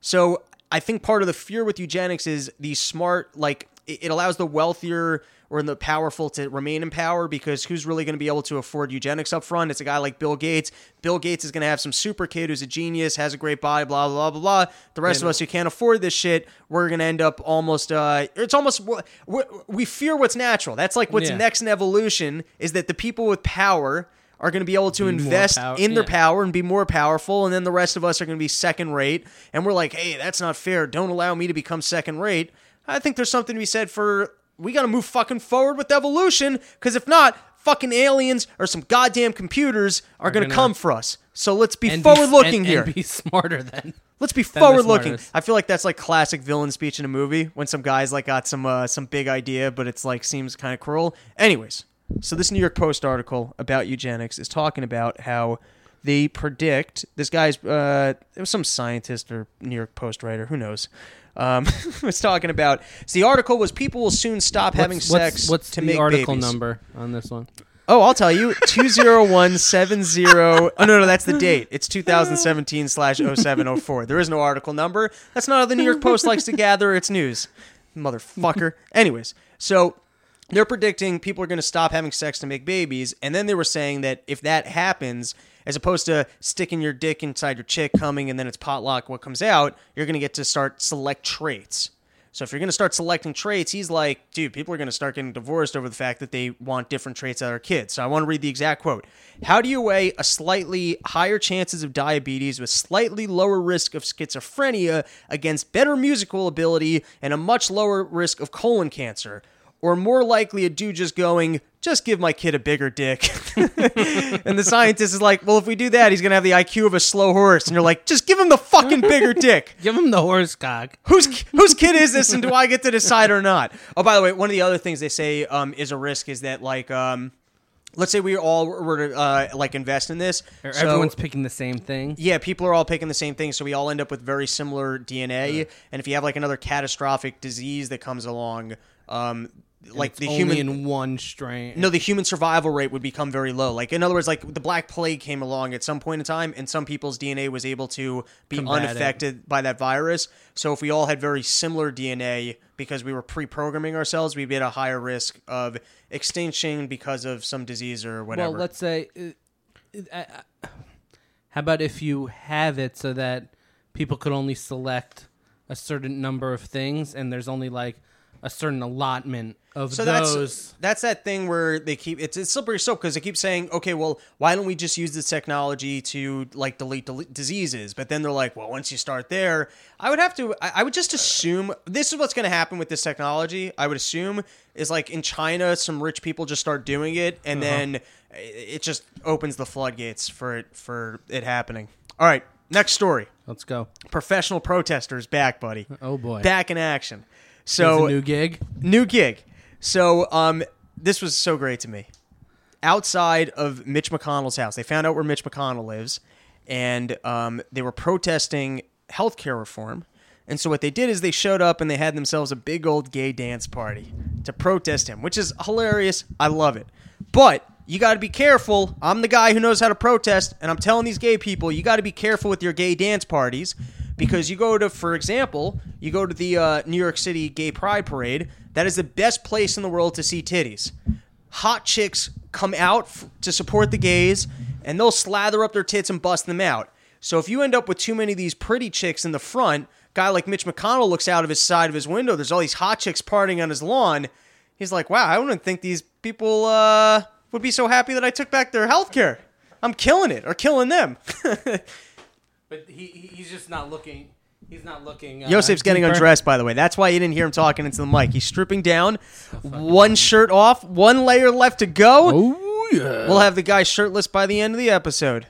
So I think part of the fear with eugenics is the smart, like, it allows the wealthier or the powerful to remain in power because who's really going to be able to afford eugenics up front? It's a guy like Bill Gates. Bill Gates is going to have some super kid who's a genius, has a great body, blah, blah, blah, blah. The rest of us who can't afford this shit, we're going to end up almost, uh, it's almost, we we fear what's natural. That's like what's Yeah. next in evolution is that the people with power are going to be able to more invest power- in their yeah. power and be more powerful, and then the rest of us are going to be second rate. And we're like, hey, that's not fair. Don't allow me to become second rate. I think there's something to be said for we got to move fucking forward with evolution, because if not, fucking aliens or some goddamn computers are, going to come for us. So let's be forward looking and- here. and be smarter then. Let's be forward looking. I feel like that's like classic villain speech in a movie when some guys like got some uh, some big idea, but it's like seems kind of cruel. Anyways, so this New York Post article about eugenics is talking about how they predict this guy's uh, it was some scientist or New York Post writer, who knows. Um, <laughs> was talking about. So the article was people will soon stop having What's- sex What's, what's to the make article babies. number on this one? Oh, I'll tell you. 20170. Oh, no, no, that's the date. It's 2017 slash 0704. There is no article number. That's not how the New York Post likes to gather its news. Motherfucker. Anyways, so they're predicting people are going to stop having sex to make babies. And then they were saying that if that happens, as opposed to sticking your dick inside your chick, coming, and then it's potluck what comes out, you're going to get to start select traits. So if you're going to start selecting traits, he's like, dude, people are going to start getting divorced over the fact that they want different traits out of kids. So I want to read the exact quote. How do you weigh a slightly higher chances of diabetes with slightly lower risk of schizophrenia against better musical ability and a much lower risk of colon cancer? Or more likely a dude just going, just give my kid a bigger dick. <laughs> and the scientist is like, well, if we do that, he's going to have the IQ of a slow horse. And you're like, just give him the fucking bigger dick. <laughs> Give him the horse cock. Whose whose kid is this, and do I get to decide or not? Oh, by the way, one of the other things they say um, is a risk is that like um, let's say we all were to uh, like invest in this, Or so- everyone's picking the same thing. yeah, people are all picking the same thing, so we all end up with very similar DNA. And if you have like another catastrophic disease that comes along, um, like the human in one strain. no, the human survival rate would become very low. Like in other words, like the Black Plague came along at some point in time, and some people's DNA was able to be Combat it. unaffected by that virus. So if we all had very similar DNA because we were pre-programming ourselves, we'd be at a higher risk of extinction because of some disease or whatever. Well, let's say, uh, uh, uh, how about if you have it so that people could only select a certain number of things, and there's only like a certain allotment of so those. that's that's that thing where they keep it's it's slippery slope because they keep saying, okay, well, why don't we just use this technology to like delete, delete diseases? But then they're like, well, once you start there, I would have to, I, I would just assume this is what's going to happen with this technology. I would assume is like in China, some rich people just start doing it, and Uh-huh. then it just opens the floodgates for it for it happening. All right, next story. Let's go. Professional protesters back, buddy. Oh boy. Back in action. So a new gig. new gig. So um, this was so great to me. Outside of Mitch McConnell's house, they found out where Mitch McConnell lives, and um, they were protesting healthcare reform. And so what they did is they showed up and they had themselves a big old gay dance party to protest him, which is hilarious. I love it. But you got to be careful. I'm the guy who knows how to protest, and I'm telling these gay people, you got to be careful with your gay dance parties because you go to, for example, you go to the uh, New York City Gay Pride Parade. That is the best place in the world to see titties. Hot chicks come out f- to support the gays, and they'll slather up their tits and bust them out. So if you end up with too many of these pretty chicks in the front, guy like Mitch McConnell looks out of his side of his window. There's all these hot chicks partying on his lawn. He's like, "Wow, I wouldn't think these people uh, would be so happy that I took back their health care. I'm killing it or killing them." <laughs> But he, he's just not looking. He's not looking. Uh, Yosef's getting deeper. undressed, by the way. That's why you didn't hear him talking into the mic. He's stripping down, one shirt off, one layer left to go. Oh yeah. We'll have the guy shirtless by the end of the episode.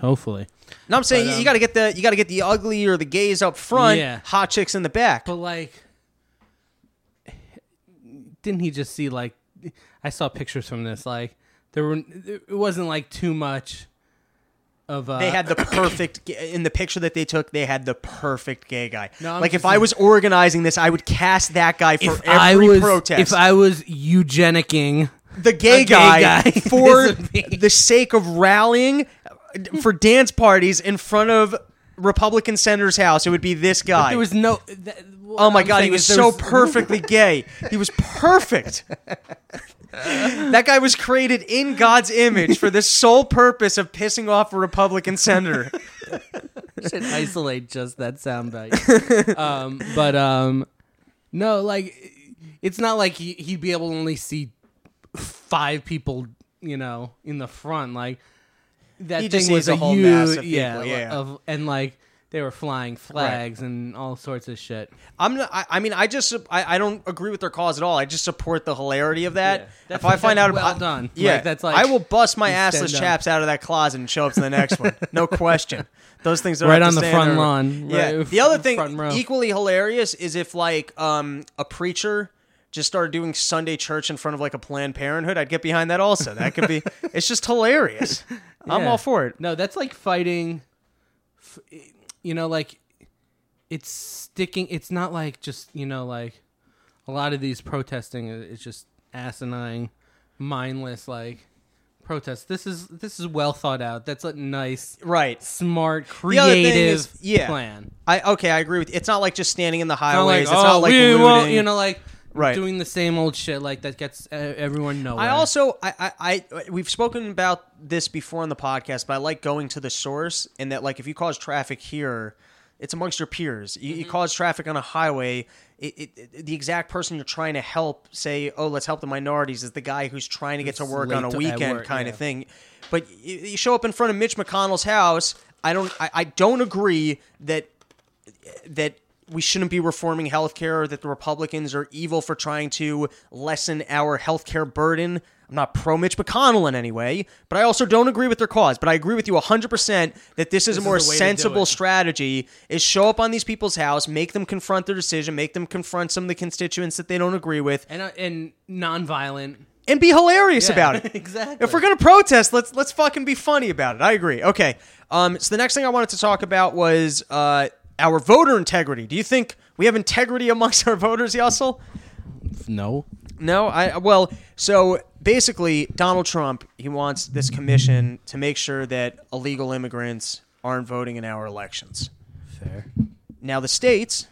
Hopefully. No, I'm saying But, you- you um, got to get the you got to get the ugly or the gays up front, Yeah. hot chicks in the back. But like, didn't he just see like? I saw pictures from this. Like there were. It wasn't like too much. Of uh, They had the perfect in the picture that they took. They had the perfect gay guy. No, like if I was organizing this, I would cast that guy for If every I was protest. if I was eugenicking, the gay, a gay guy, guy, <laughs> for this would be- the sake of rallying for dance parties in front of Republican senator's house, it would be this guy. there was no. What oh my I'm god, he was so perfectly gay. He was perfect. <laughs> <laughs> that guy was created in God's image for the sole purpose of pissing off a Republican senator. should isolate just that soundbite. <laughs> um, but um, no, like it's not like he, he'd be able to only see five people, you know, in the front. Like that He thing just was a whole huge, mass of yeah, yeah. Of, and like they were flying flags and all sorts of shit. I'm not, I, I mean, I just I, I don't agree with their cause at all. I just support the hilarity of that. Yeah. if That's- I find out, well I- done. Yeah, Like, that's like- I will bust my assless up. chaps out of that closet and show up to the next one. No <laughs> question. Those things don't Right on the front there. lawn, Yeah. right the other thing, equally hilarious, is if like um a preacher just started doing Sunday church in front of like a Planned Parenthood. I'd get behind that also. That could be. <laughs> it's just hilarious. I'm all for it. No, that's like fighting. f- You know, like it's sticking. It's not like just you know like a lot of these protesting is just asinine, mindless like protests. This is this is well thought out. That's a nice, Right. smart, The other thing creative is- yeah. plan. I okay. I agree with. you. It's not like just standing in the It's not highways. like, it's oh, not like we looting. won't, you know, like Right. doing the same old shit like that gets uh, everyone nowhere. I also I, I I we've spoken about this before on the podcast, but I like going to the source in that like if you cause traffic here, it's amongst your peers. You, you cause traffic on a highway. It, it, it- the exact person you're trying to help, say, oh, let's help the minorities, is the guy who's trying to get to work on a late to- at weekend work, kind yeah. of thing. But you, you show up in front of Mitch McConnell's house. I don't. I, I don't agree that that we shouldn't be reforming healthcare or that the Republicans are evil for trying to lessen our healthcare burden. I'm not pro Mitch McConnell in any way, but I also don't agree with their cause. But I agree with you 100% that this is a more the way to do sensible strategy is show up on these people's house, make them confront their decision, make them confront some of the constituents that they don't agree with, and uh, and nonviolent. and be hilarious Yeah, about it. <laughs> exactly. If we're gonna protest, let's let's fucking be funny about it. I agree. Okay. Um. So the next thing I wanted to talk about was uh our voter integrity. Do you think we have integrity amongst our voters, Yassel? No. No. I well. So basically, Donald Trump he wants this commission to make sure that illegal immigrants aren't voting in our elections. Fair. Now the states,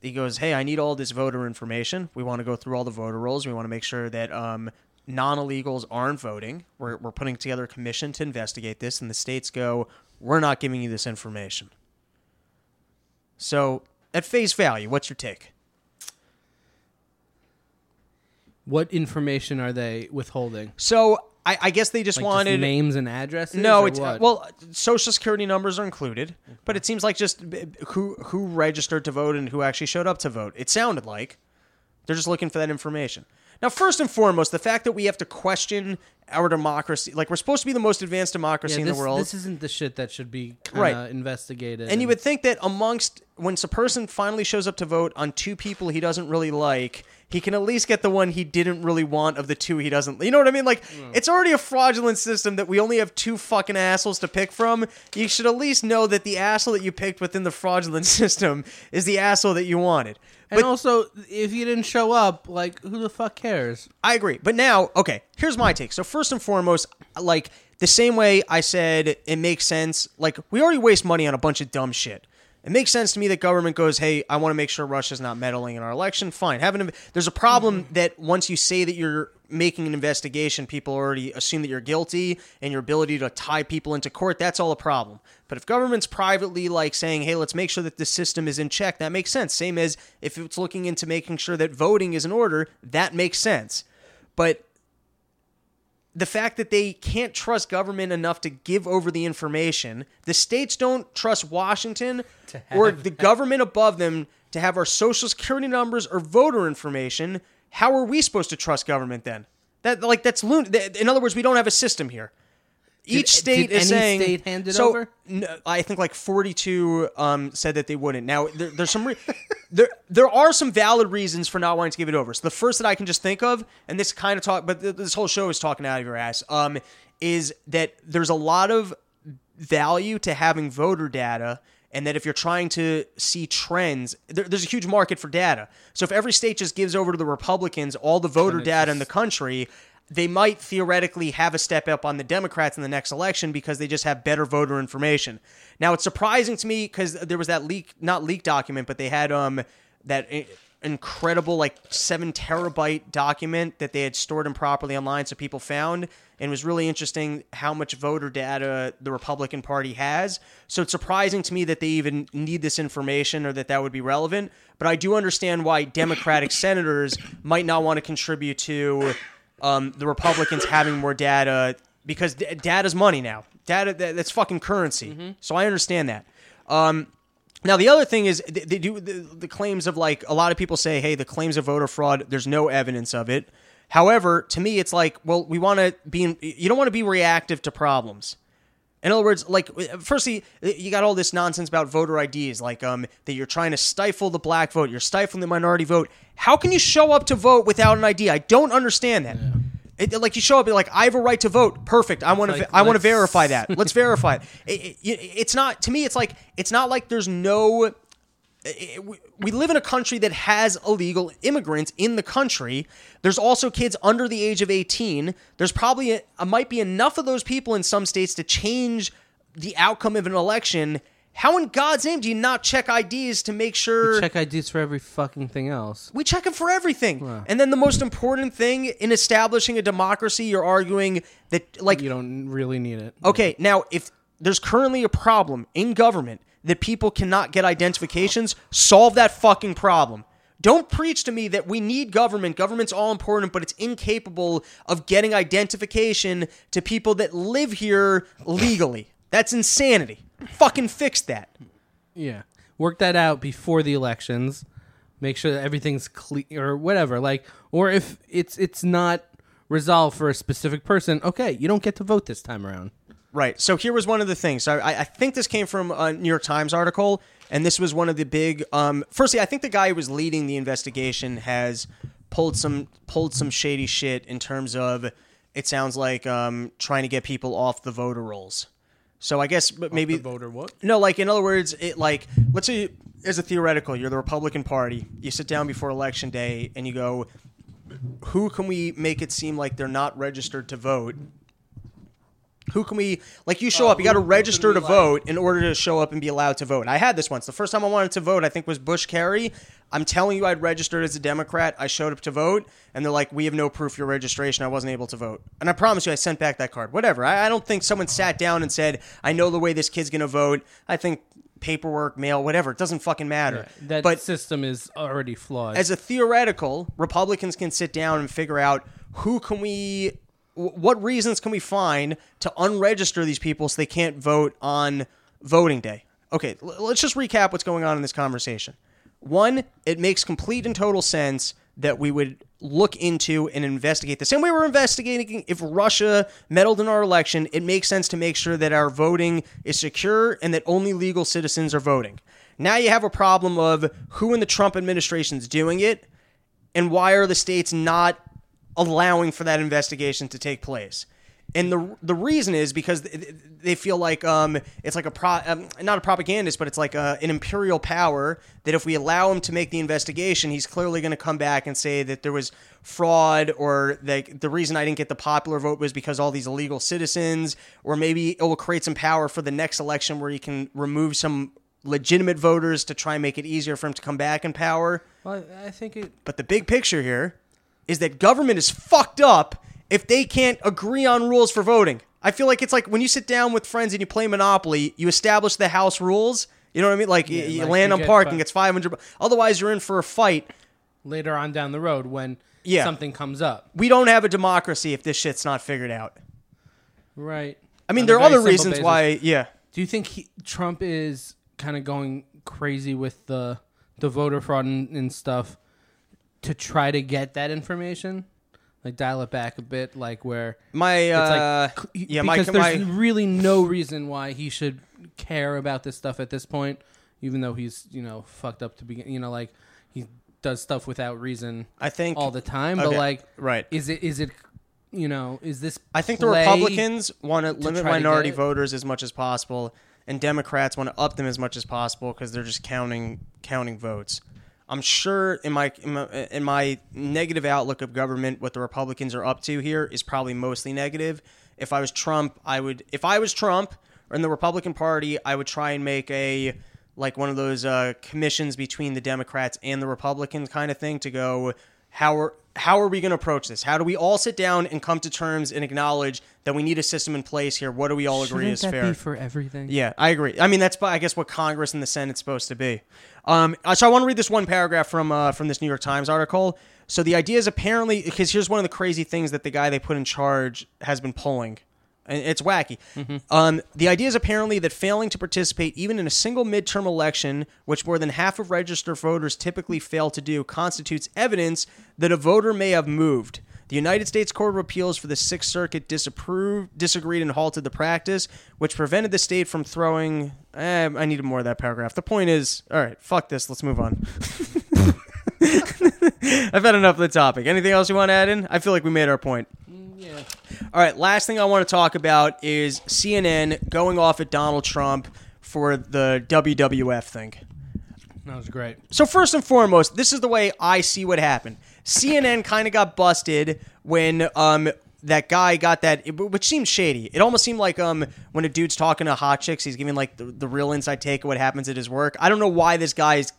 he- goes, "Hey, I need all this voter information. We want to go through all the voter rolls. We want to make sure that um, non-illegals aren't voting. We're we're putting together a commission to investigate this." And the states go, "We're not giving you this information." So, at face value, what's your take? What information are they withholding? So, I, I guess they just Like wanted names and addresses? No, or it's what? well, social security numbers are included, but it seems like just b- who who registered to vote and who actually showed up to vote. It sounded like they're just looking for that information. Now, first and foremost, the fact that we have to question our democracy, like we're supposed to be the most advanced democracy Yeah, in the world, This isn't the shit that should be Right. investigated. and you would think that amongst when a person finally shows up to vote on two people he doesn't really like, he can at least get the one he didn't really want of the two he doesn't. You know what I mean? Like hmm. it's already a fraudulent system that we only have two fucking assholes to pick from. You should at least know that the asshole that you picked within the fraudulent <laughs> system is the asshole that you wanted. And But also, if you didn't show up, like, who the fuck cares? I agree. But now, okay, here's my take. So first and foremost, like the same way I said it makes sense, like we already waste money on a bunch of dumb shit. It makes sense to me that government goes, "Hey, I want to make sure Russia's not meddling in our election." Fine. Have an, there's a problem mm-hmm. that once you say that you're making an investigation, people already assume that you're guilty, and your ability to tie people into court, that's all a problem. But if government's privately like saying, "Hey, let's make sure that the system is in check," that makes sense. Same as if it's looking into making sure that voting is in order, that makes sense. But the fact that they can't trust government enough to give over the information, the states don't trust Washington <laughs> or the government above them to have our social security numbers or voter information. How are we supposed to trust government then? That like that's loon. In other words, we don't have a system here. Each Did- state did is saying state hand it so, over? n- I think like forty-two um, said that they wouldn't. Now there, there's some re- there there are some valid reasons for not wanting to give it over. So the first that I can just think of, and this kind of talk, but th- this whole show is talking out of your ass, um, is that there's a lot of value to having voter data. And that if you're trying to see trends, there, there's a huge market for data. So if every state just gives over to the Republicans all the voter data in the country, they might theoretically have a step up on the Democrats in the next election because they just have better voter information. Now it's surprising to me because there was that leak, not leak document, but they had um that incredible like seven terabyte document that they had stored improperly online, so people found. And it was really interesting how much voter data the Republican Party has. So it's surprising to me that they even need this information or that that would be relevant. But I do understand why Democratic senators might not want to contribute to um, the Republicans having more data because d- data's money now. Data that's fucking currency. So I understand that. Um, Now the other thing is they, they do the, the claims of like a lot of people say, hey, the claims of voter fraud. There's no evidence of it. However, to me, it's like, well, we want to be. In, you don't want to be reactive to problems. In other words, like, firstly, you got all this nonsense about voter IDs, like um, that you're trying to stifle the black vote, you're stifling the minority vote. How can you show up to vote without an ID? I don't understand that. It, like you show up, you're like I have a right to vote. Perfect. I want to. like, I want to verify that. Let's verify it. <laughs> It, it. It's not to me. It's like it's not like there's no. We- we live in a country that has illegal immigrants in the country. There's also kids under the age of 18. There's probably a, a- might be enough of those people in some states to change the outcome of an election. How in God's name do you not check IDs to make sure Check IDs for every fucking thing else. we check them for everything? And then the most important thing in establishing a democracy, you're arguing that like You don't really need it. Okay, now if there's currently a problem in government that people cannot get identifications, solve that fucking problem. Don't preach to me that we need government. Government's all important, but it's incapable of getting identification to people that live here legally. That's insanity. Fucking fix that. Yeah. Work that out before the elections. Make sure that everything's clear or whatever. Like or if it's it's not resolved for a specific person, okay, you don't get to vote this time around. Right. So here was one of the things. So I, I think this came from a New York Times article, and this was one of the big. Um, firstly, I think the guy who was leading the investigation has pulled some pulled some shady shit in terms of it sounds like um, trying to get people off the voter rolls. So I guess but maybe voter what? no, like in other words, it like let's say as a theoretical, you're the Republican Party. You sit down before election day and you go, who can we make it seem like they're not registered to vote? Who can we like? You show Uh, up, you got to who- who register to vote in order to show up and be allowed to vote. I had this once. The first time I wanted to vote, I think was Bush Kerry. I'm telling you, I'd registered as a Democrat. I showed up to vote, and they're like, "We have no proof your registration. I wasn't able to vote." And I promise you, I sent back that card. Whatever. I, I don't think someone sat down and said, "I know the way this kid's gonna vote." I think paperwork, mail, whatever. It doesn't fucking matter. That but system is already flawed. as a theoretical, Republicans can sit down and figure out who can we, wh- what reasons can we find to unregister these people so they can't vote on voting day. Okay, let's just recap what's going on in this conversation. One, it makes complete and total sense that we would look into and investigate the same way we're investigating if Russia meddled in our election. It makes sense to make sure that our voting is secure and that only legal citizens are voting. Now you have a problem of who in the Trump administration is doing it and why are the states not allowing for that investigation to take place? And the the reason is because they feel like um, it's like a pro, um, not a propagandist, but it's like a, an imperial power that if we allow him to make the investigation, he's clearly going to come back and say that there was fraud or that the reason I didn't get the popular vote was because all these illegal citizens, or maybe it will create some power for the next election where he can remove some legitimate voters to try and make it easier for him to come back in power. well, I think it But the big picture here is that government is fucked up if they can't agree on rules for voting. I feel like it's like when you sit down with friends and you play Monopoly, you establish the house rules. You know what I mean? Like you, you like land you on parking, it's 500. Otherwise, you're in for a fight. later on down the road when Yeah. something comes up. We don't have a democracy if this shit's not figured out. Right. I mean, On there are other reasons basis. why. Yeah. Do you think he, Trump is kind of going crazy with the the voter fraud and, and stuff to try to get that information? Like dial it back a bit, like where My it's uh, like yeah, my because there's my really no reason why he should care about this stuff at this point, even though he's you know fucked up to begin. You know, like he does stuff without reason I think all the time. But like, right. Is it is it you know is this? I think the Republicans want to limit minority voters as much as possible, and Democrats want to up them as much as possible because they're just counting counting votes. I'm sure in my, in my in my negative outlook of government, what the Republicans are up to here is probably mostly negative. If I was Trump, I would. If I was Trump or in the Republican Party, I would try and make a like one of those uh, commissions between the Democrats and the Republicans kind of thing to go how are how are we going to approach this? How do we all sit down and come to terms and acknowledge that we need a system in place here? What do we all agree Shouldn't is that fair? be for everything? Yeah, I agree. I mean, that's I guess what Congress and the Senate's supposed to be. Um, so I want to read this one paragraph from uh, from this New York Times article. So the idea is apparently because here's one of the crazy things that the guy they put in charge has been pulling. And It's wacky. Um, the idea is apparently that failing to participate even in a single midterm election, which more than half of registered voters typically fail to do, constitutes evidence that a voter may have moved. The United States Court of Appeals for the Sixth Circuit disapproved, disagreed, and halted the practice, which prevented the state from throwing. Eh, I needed more of that paragraph. The point is, all right, fuck this. Let's move on. <laughs> I've had enough of the topic. Anything else you want to add in? I feel like we made our point. Yeah. All right, last thing I want to talk about is CNN going off at Donald Trump for the WWF thing. That was great. So first and foremost, this is the way I see what happened. CNN kind of got busted when um that guy got that, which seemed shady. It almost seemed like um when a dude's talking to hot chicks, he's giving like the, the real inside take of what happens at his work. I don't know why this guy is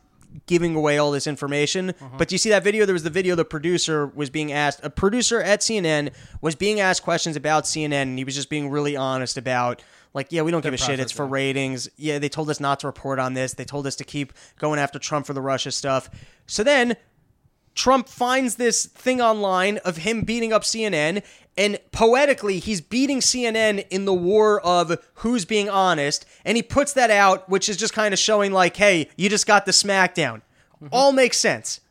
giving away all this information. But do you see that video? There was the video the producer was being asked. A producer at CNN was being asked questions about CNN, and he was just being really honest about. Like, yeah, we don't give a shit. It's for ratings. Yeah, they told us not to report on this. They told us to keep going after Trump for the Russia stuff. So then Trump finds this thing online of him beating up CNN, and poetically, he's beating CNN in the war of who's being honest, and he puts that out, which is just kind of showing, like, hey, you just got the smackdown. Mm-hmm. All makes sense,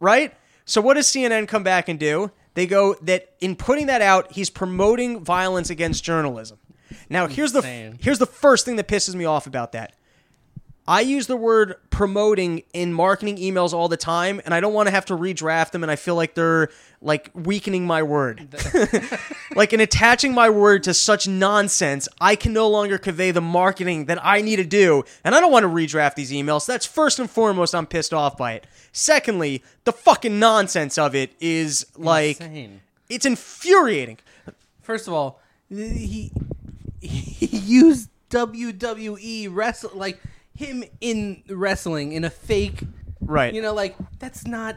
right? So, what does CNN come back and do? They go that in putting that out, he's promoting violence against journalism. Now, here's the here's the first thing that pisses me off about that. I use the word promoting in marketing emails all the time, and I don't want to have to redraft them, and I feel like they're like weakening my word. <laughs> like in attaching my word to such nonsense, I can no longer convey the marketing that I need to do, and I don't want to redraft these emails. That's first and foremost, I'm pissed off by it. Secondly, the fucking nonsense of it is like Insane. it's infuriating. First of all, he he <laughs> used WWE wrestle like him in wrestling in a fake Right. You know, like that's not.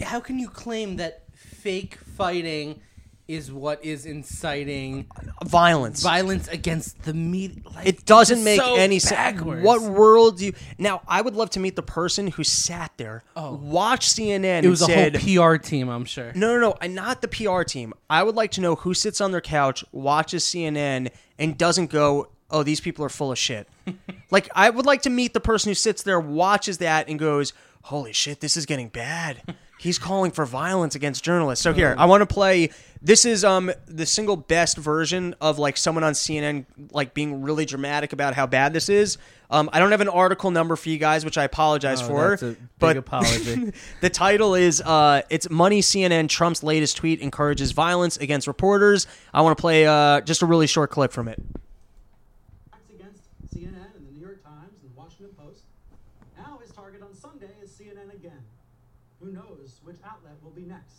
How can you claim that fake fighting is what is inciting Violence. violence against the media? Like, It doesn't make so any sense. What world do you now? I would love to meet the person who sat there, Oh. watched CNN, It was a said, whole PR team, I'm sure. "No, no, no, and not the PR team. I would like to know who sits on their couch, watches CNN, and doesn't go, "Oh, these people are full of shit." Like, I would like to meet the person who sits there, watches that, and goes, "Holy shit, this is getting bad." He's calling for violence against journalists. So here, I want to play. This is um the single best version of like someone on CNN like being really dramatic about how bad this is. Um, I don't have an article number for you guys, which I apologize Oh, for. that's a big but apology. <laughs> the title is uh, it's money CNN Trump's latest tweet encourages violence against reporters. I want to play uh, just a really short clip from it. attacks against CNN and the New York Times and the Washington Post. Now his target on Sunday is CNN again. Who knows which outlet will be next?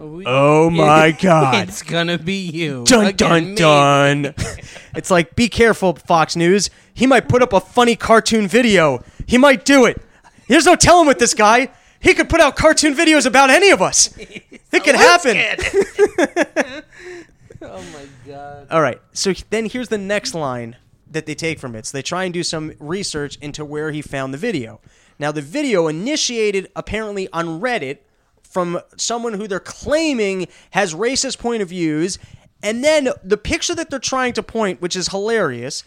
We- Oh <laughs> my God. It's gonna be you. Dun Again, dun dun. <laughs> it's like be careful, Fox News. He might put up a funny cartoon video. He might do it. There's no telling with this guy. He could put out cartoon videos about any of us. <laughs> It could oh, happen. oh my god. All right. So then here's the next line that they take from it. So they try and do some research into where he found the video. Now, the video initiated apparently on Reddit from someone who they're claiming has racist point of views. And then the picture that they're trying to point, which is hilarious,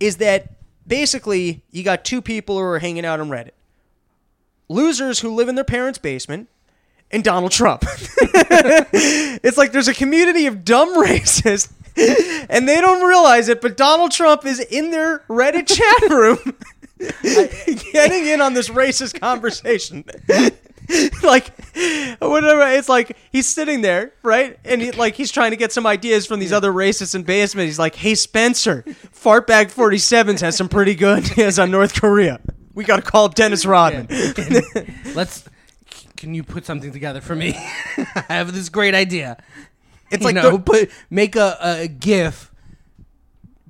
is that basically you got two people who are hanging out on Reddit losers who live in their parents' basement and Donald Trump. <laughs> it's like there's a community of dumb <laughs> racists and they don't realize it, but Donald Trump is in their Reddit chat room <laughs> getting in on this racist conversation. <laughs> like whatever it's like he's sitting there right and he, like he's trying to get some ideas from these other racists in basement he's like hey spencer fartbag 47s has some pretty good <laughs> ideas on north korea we gotta call up dennis rodman Let's. Can you put something together for me? <laughs> I have this great idea. it's you like know, the- put make a, a GIF.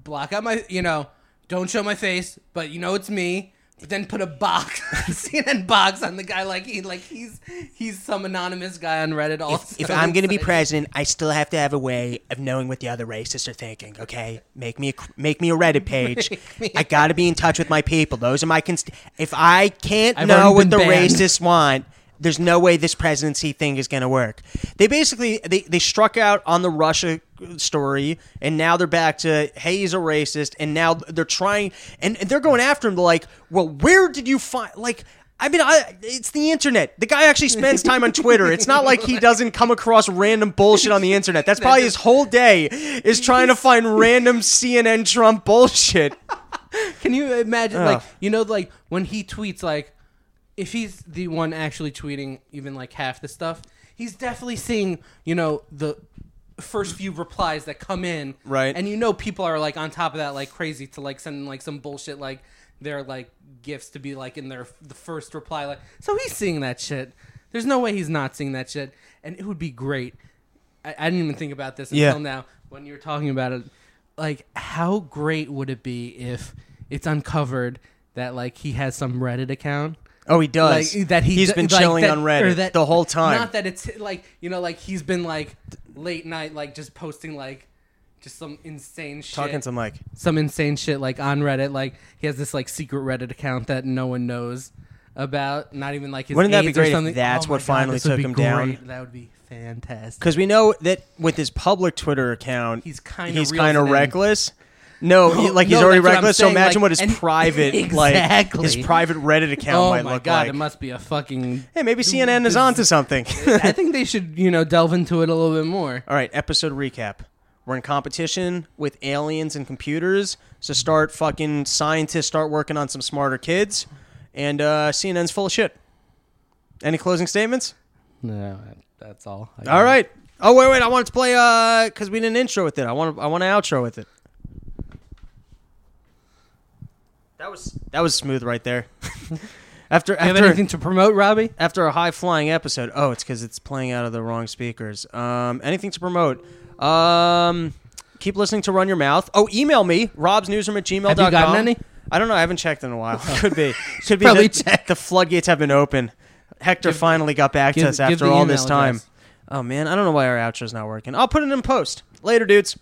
Block out my, you know, don't show my face, but you know it's me. But then put a box, <laughs> CNN box on the guy like he like he's he's some anonymous guy on Reddit. All if, if I'm going to be <laughs> president, I still have to have a way of knowing what the other racists are thinking. Okay, make me a, make me a Reddit <laughs> page. I got to be in touch with my people. Those are my const- If I can't I've know what the banned. racists want, there's no way this presidency thing is going to work. They basically they, they struck out on the Russia story, and now they're back to hey, he's a racist, and now they're trying and, and they're going after him. They're like, well, where did you find like? I mean, I, it's the internet. The guy actually spends time on Twitter. It's not like he doesn't come across random bullshit on the internet. That's probably his whole day is trying to find random CNN Trump bullshit. <laughs> Can you imagine, like, you know, like when he tweets, like, if he's the one actually tweeting even like half the stuff, he's definitely seeing, you know, the first few replies that come in, Right. And you know, people are like on top of that, like crazy to like send like some bullshit, like their like gifts to be like in their the first reply, like. So he's seeing that shit. There's no way he's not seeing that shit, and it would be great. I, I didn't even think about this until Yeah. now when you were talking about it. Like, how great would it be if it's uncovered that like he has some Reddit account? Oh, he does. Like that he he's d- been like, chilling that- on Reddit that- the whole time. Not that it's like you know, like he's been like late night, like just posting like just some insane shit, Talking to Mike. some insane shit like on Reddit. Like he has this like secret Reddit account that no one knows about. Not even like his. Wouldn't that be great if that's Oh what God, finally took him down? That would be fantastic. Because we know that with his public Twitter account, He's kinda he's kind of in. No, he- like he's No, already that's what I'm reckless. So saying, imagine like- what his and- <laughs> private, like his private Reddit account Oh might my look god, like. it must be a fucking. hey, maybe CNN is onto something. <laughs> I think they should, you know, delve into it a little bit more. All right, episode recap. We're in competition with aliens and computers. So start fucking scientists start working on some smarter kids, and uh, CNN's full of shit. Any closing statements? No, that's all. I All right. Oh wait, wait. I wanted to play uh because we didn't intro with it. I want to I want to outro with it. That was that was smooth right there. <laughs> after Have after anything to promote, Robbie? after a high flying episode. Oh, it's because it's playing out of the wrong speakers. Um, anything to promote? Um, keep listening to Run Your Mouth. Oh, email me robsnewsroom at gmail.com. Have you gotten any? I don't know. I haven't checked in a while. <laughs> Could be. Could be. Probably that check. The floodgates have been open. Hector Give- finally got back give- to us after all email this time. address. Oh man, I don't know why our outro's not working. I'll put it in post. Later, dudes.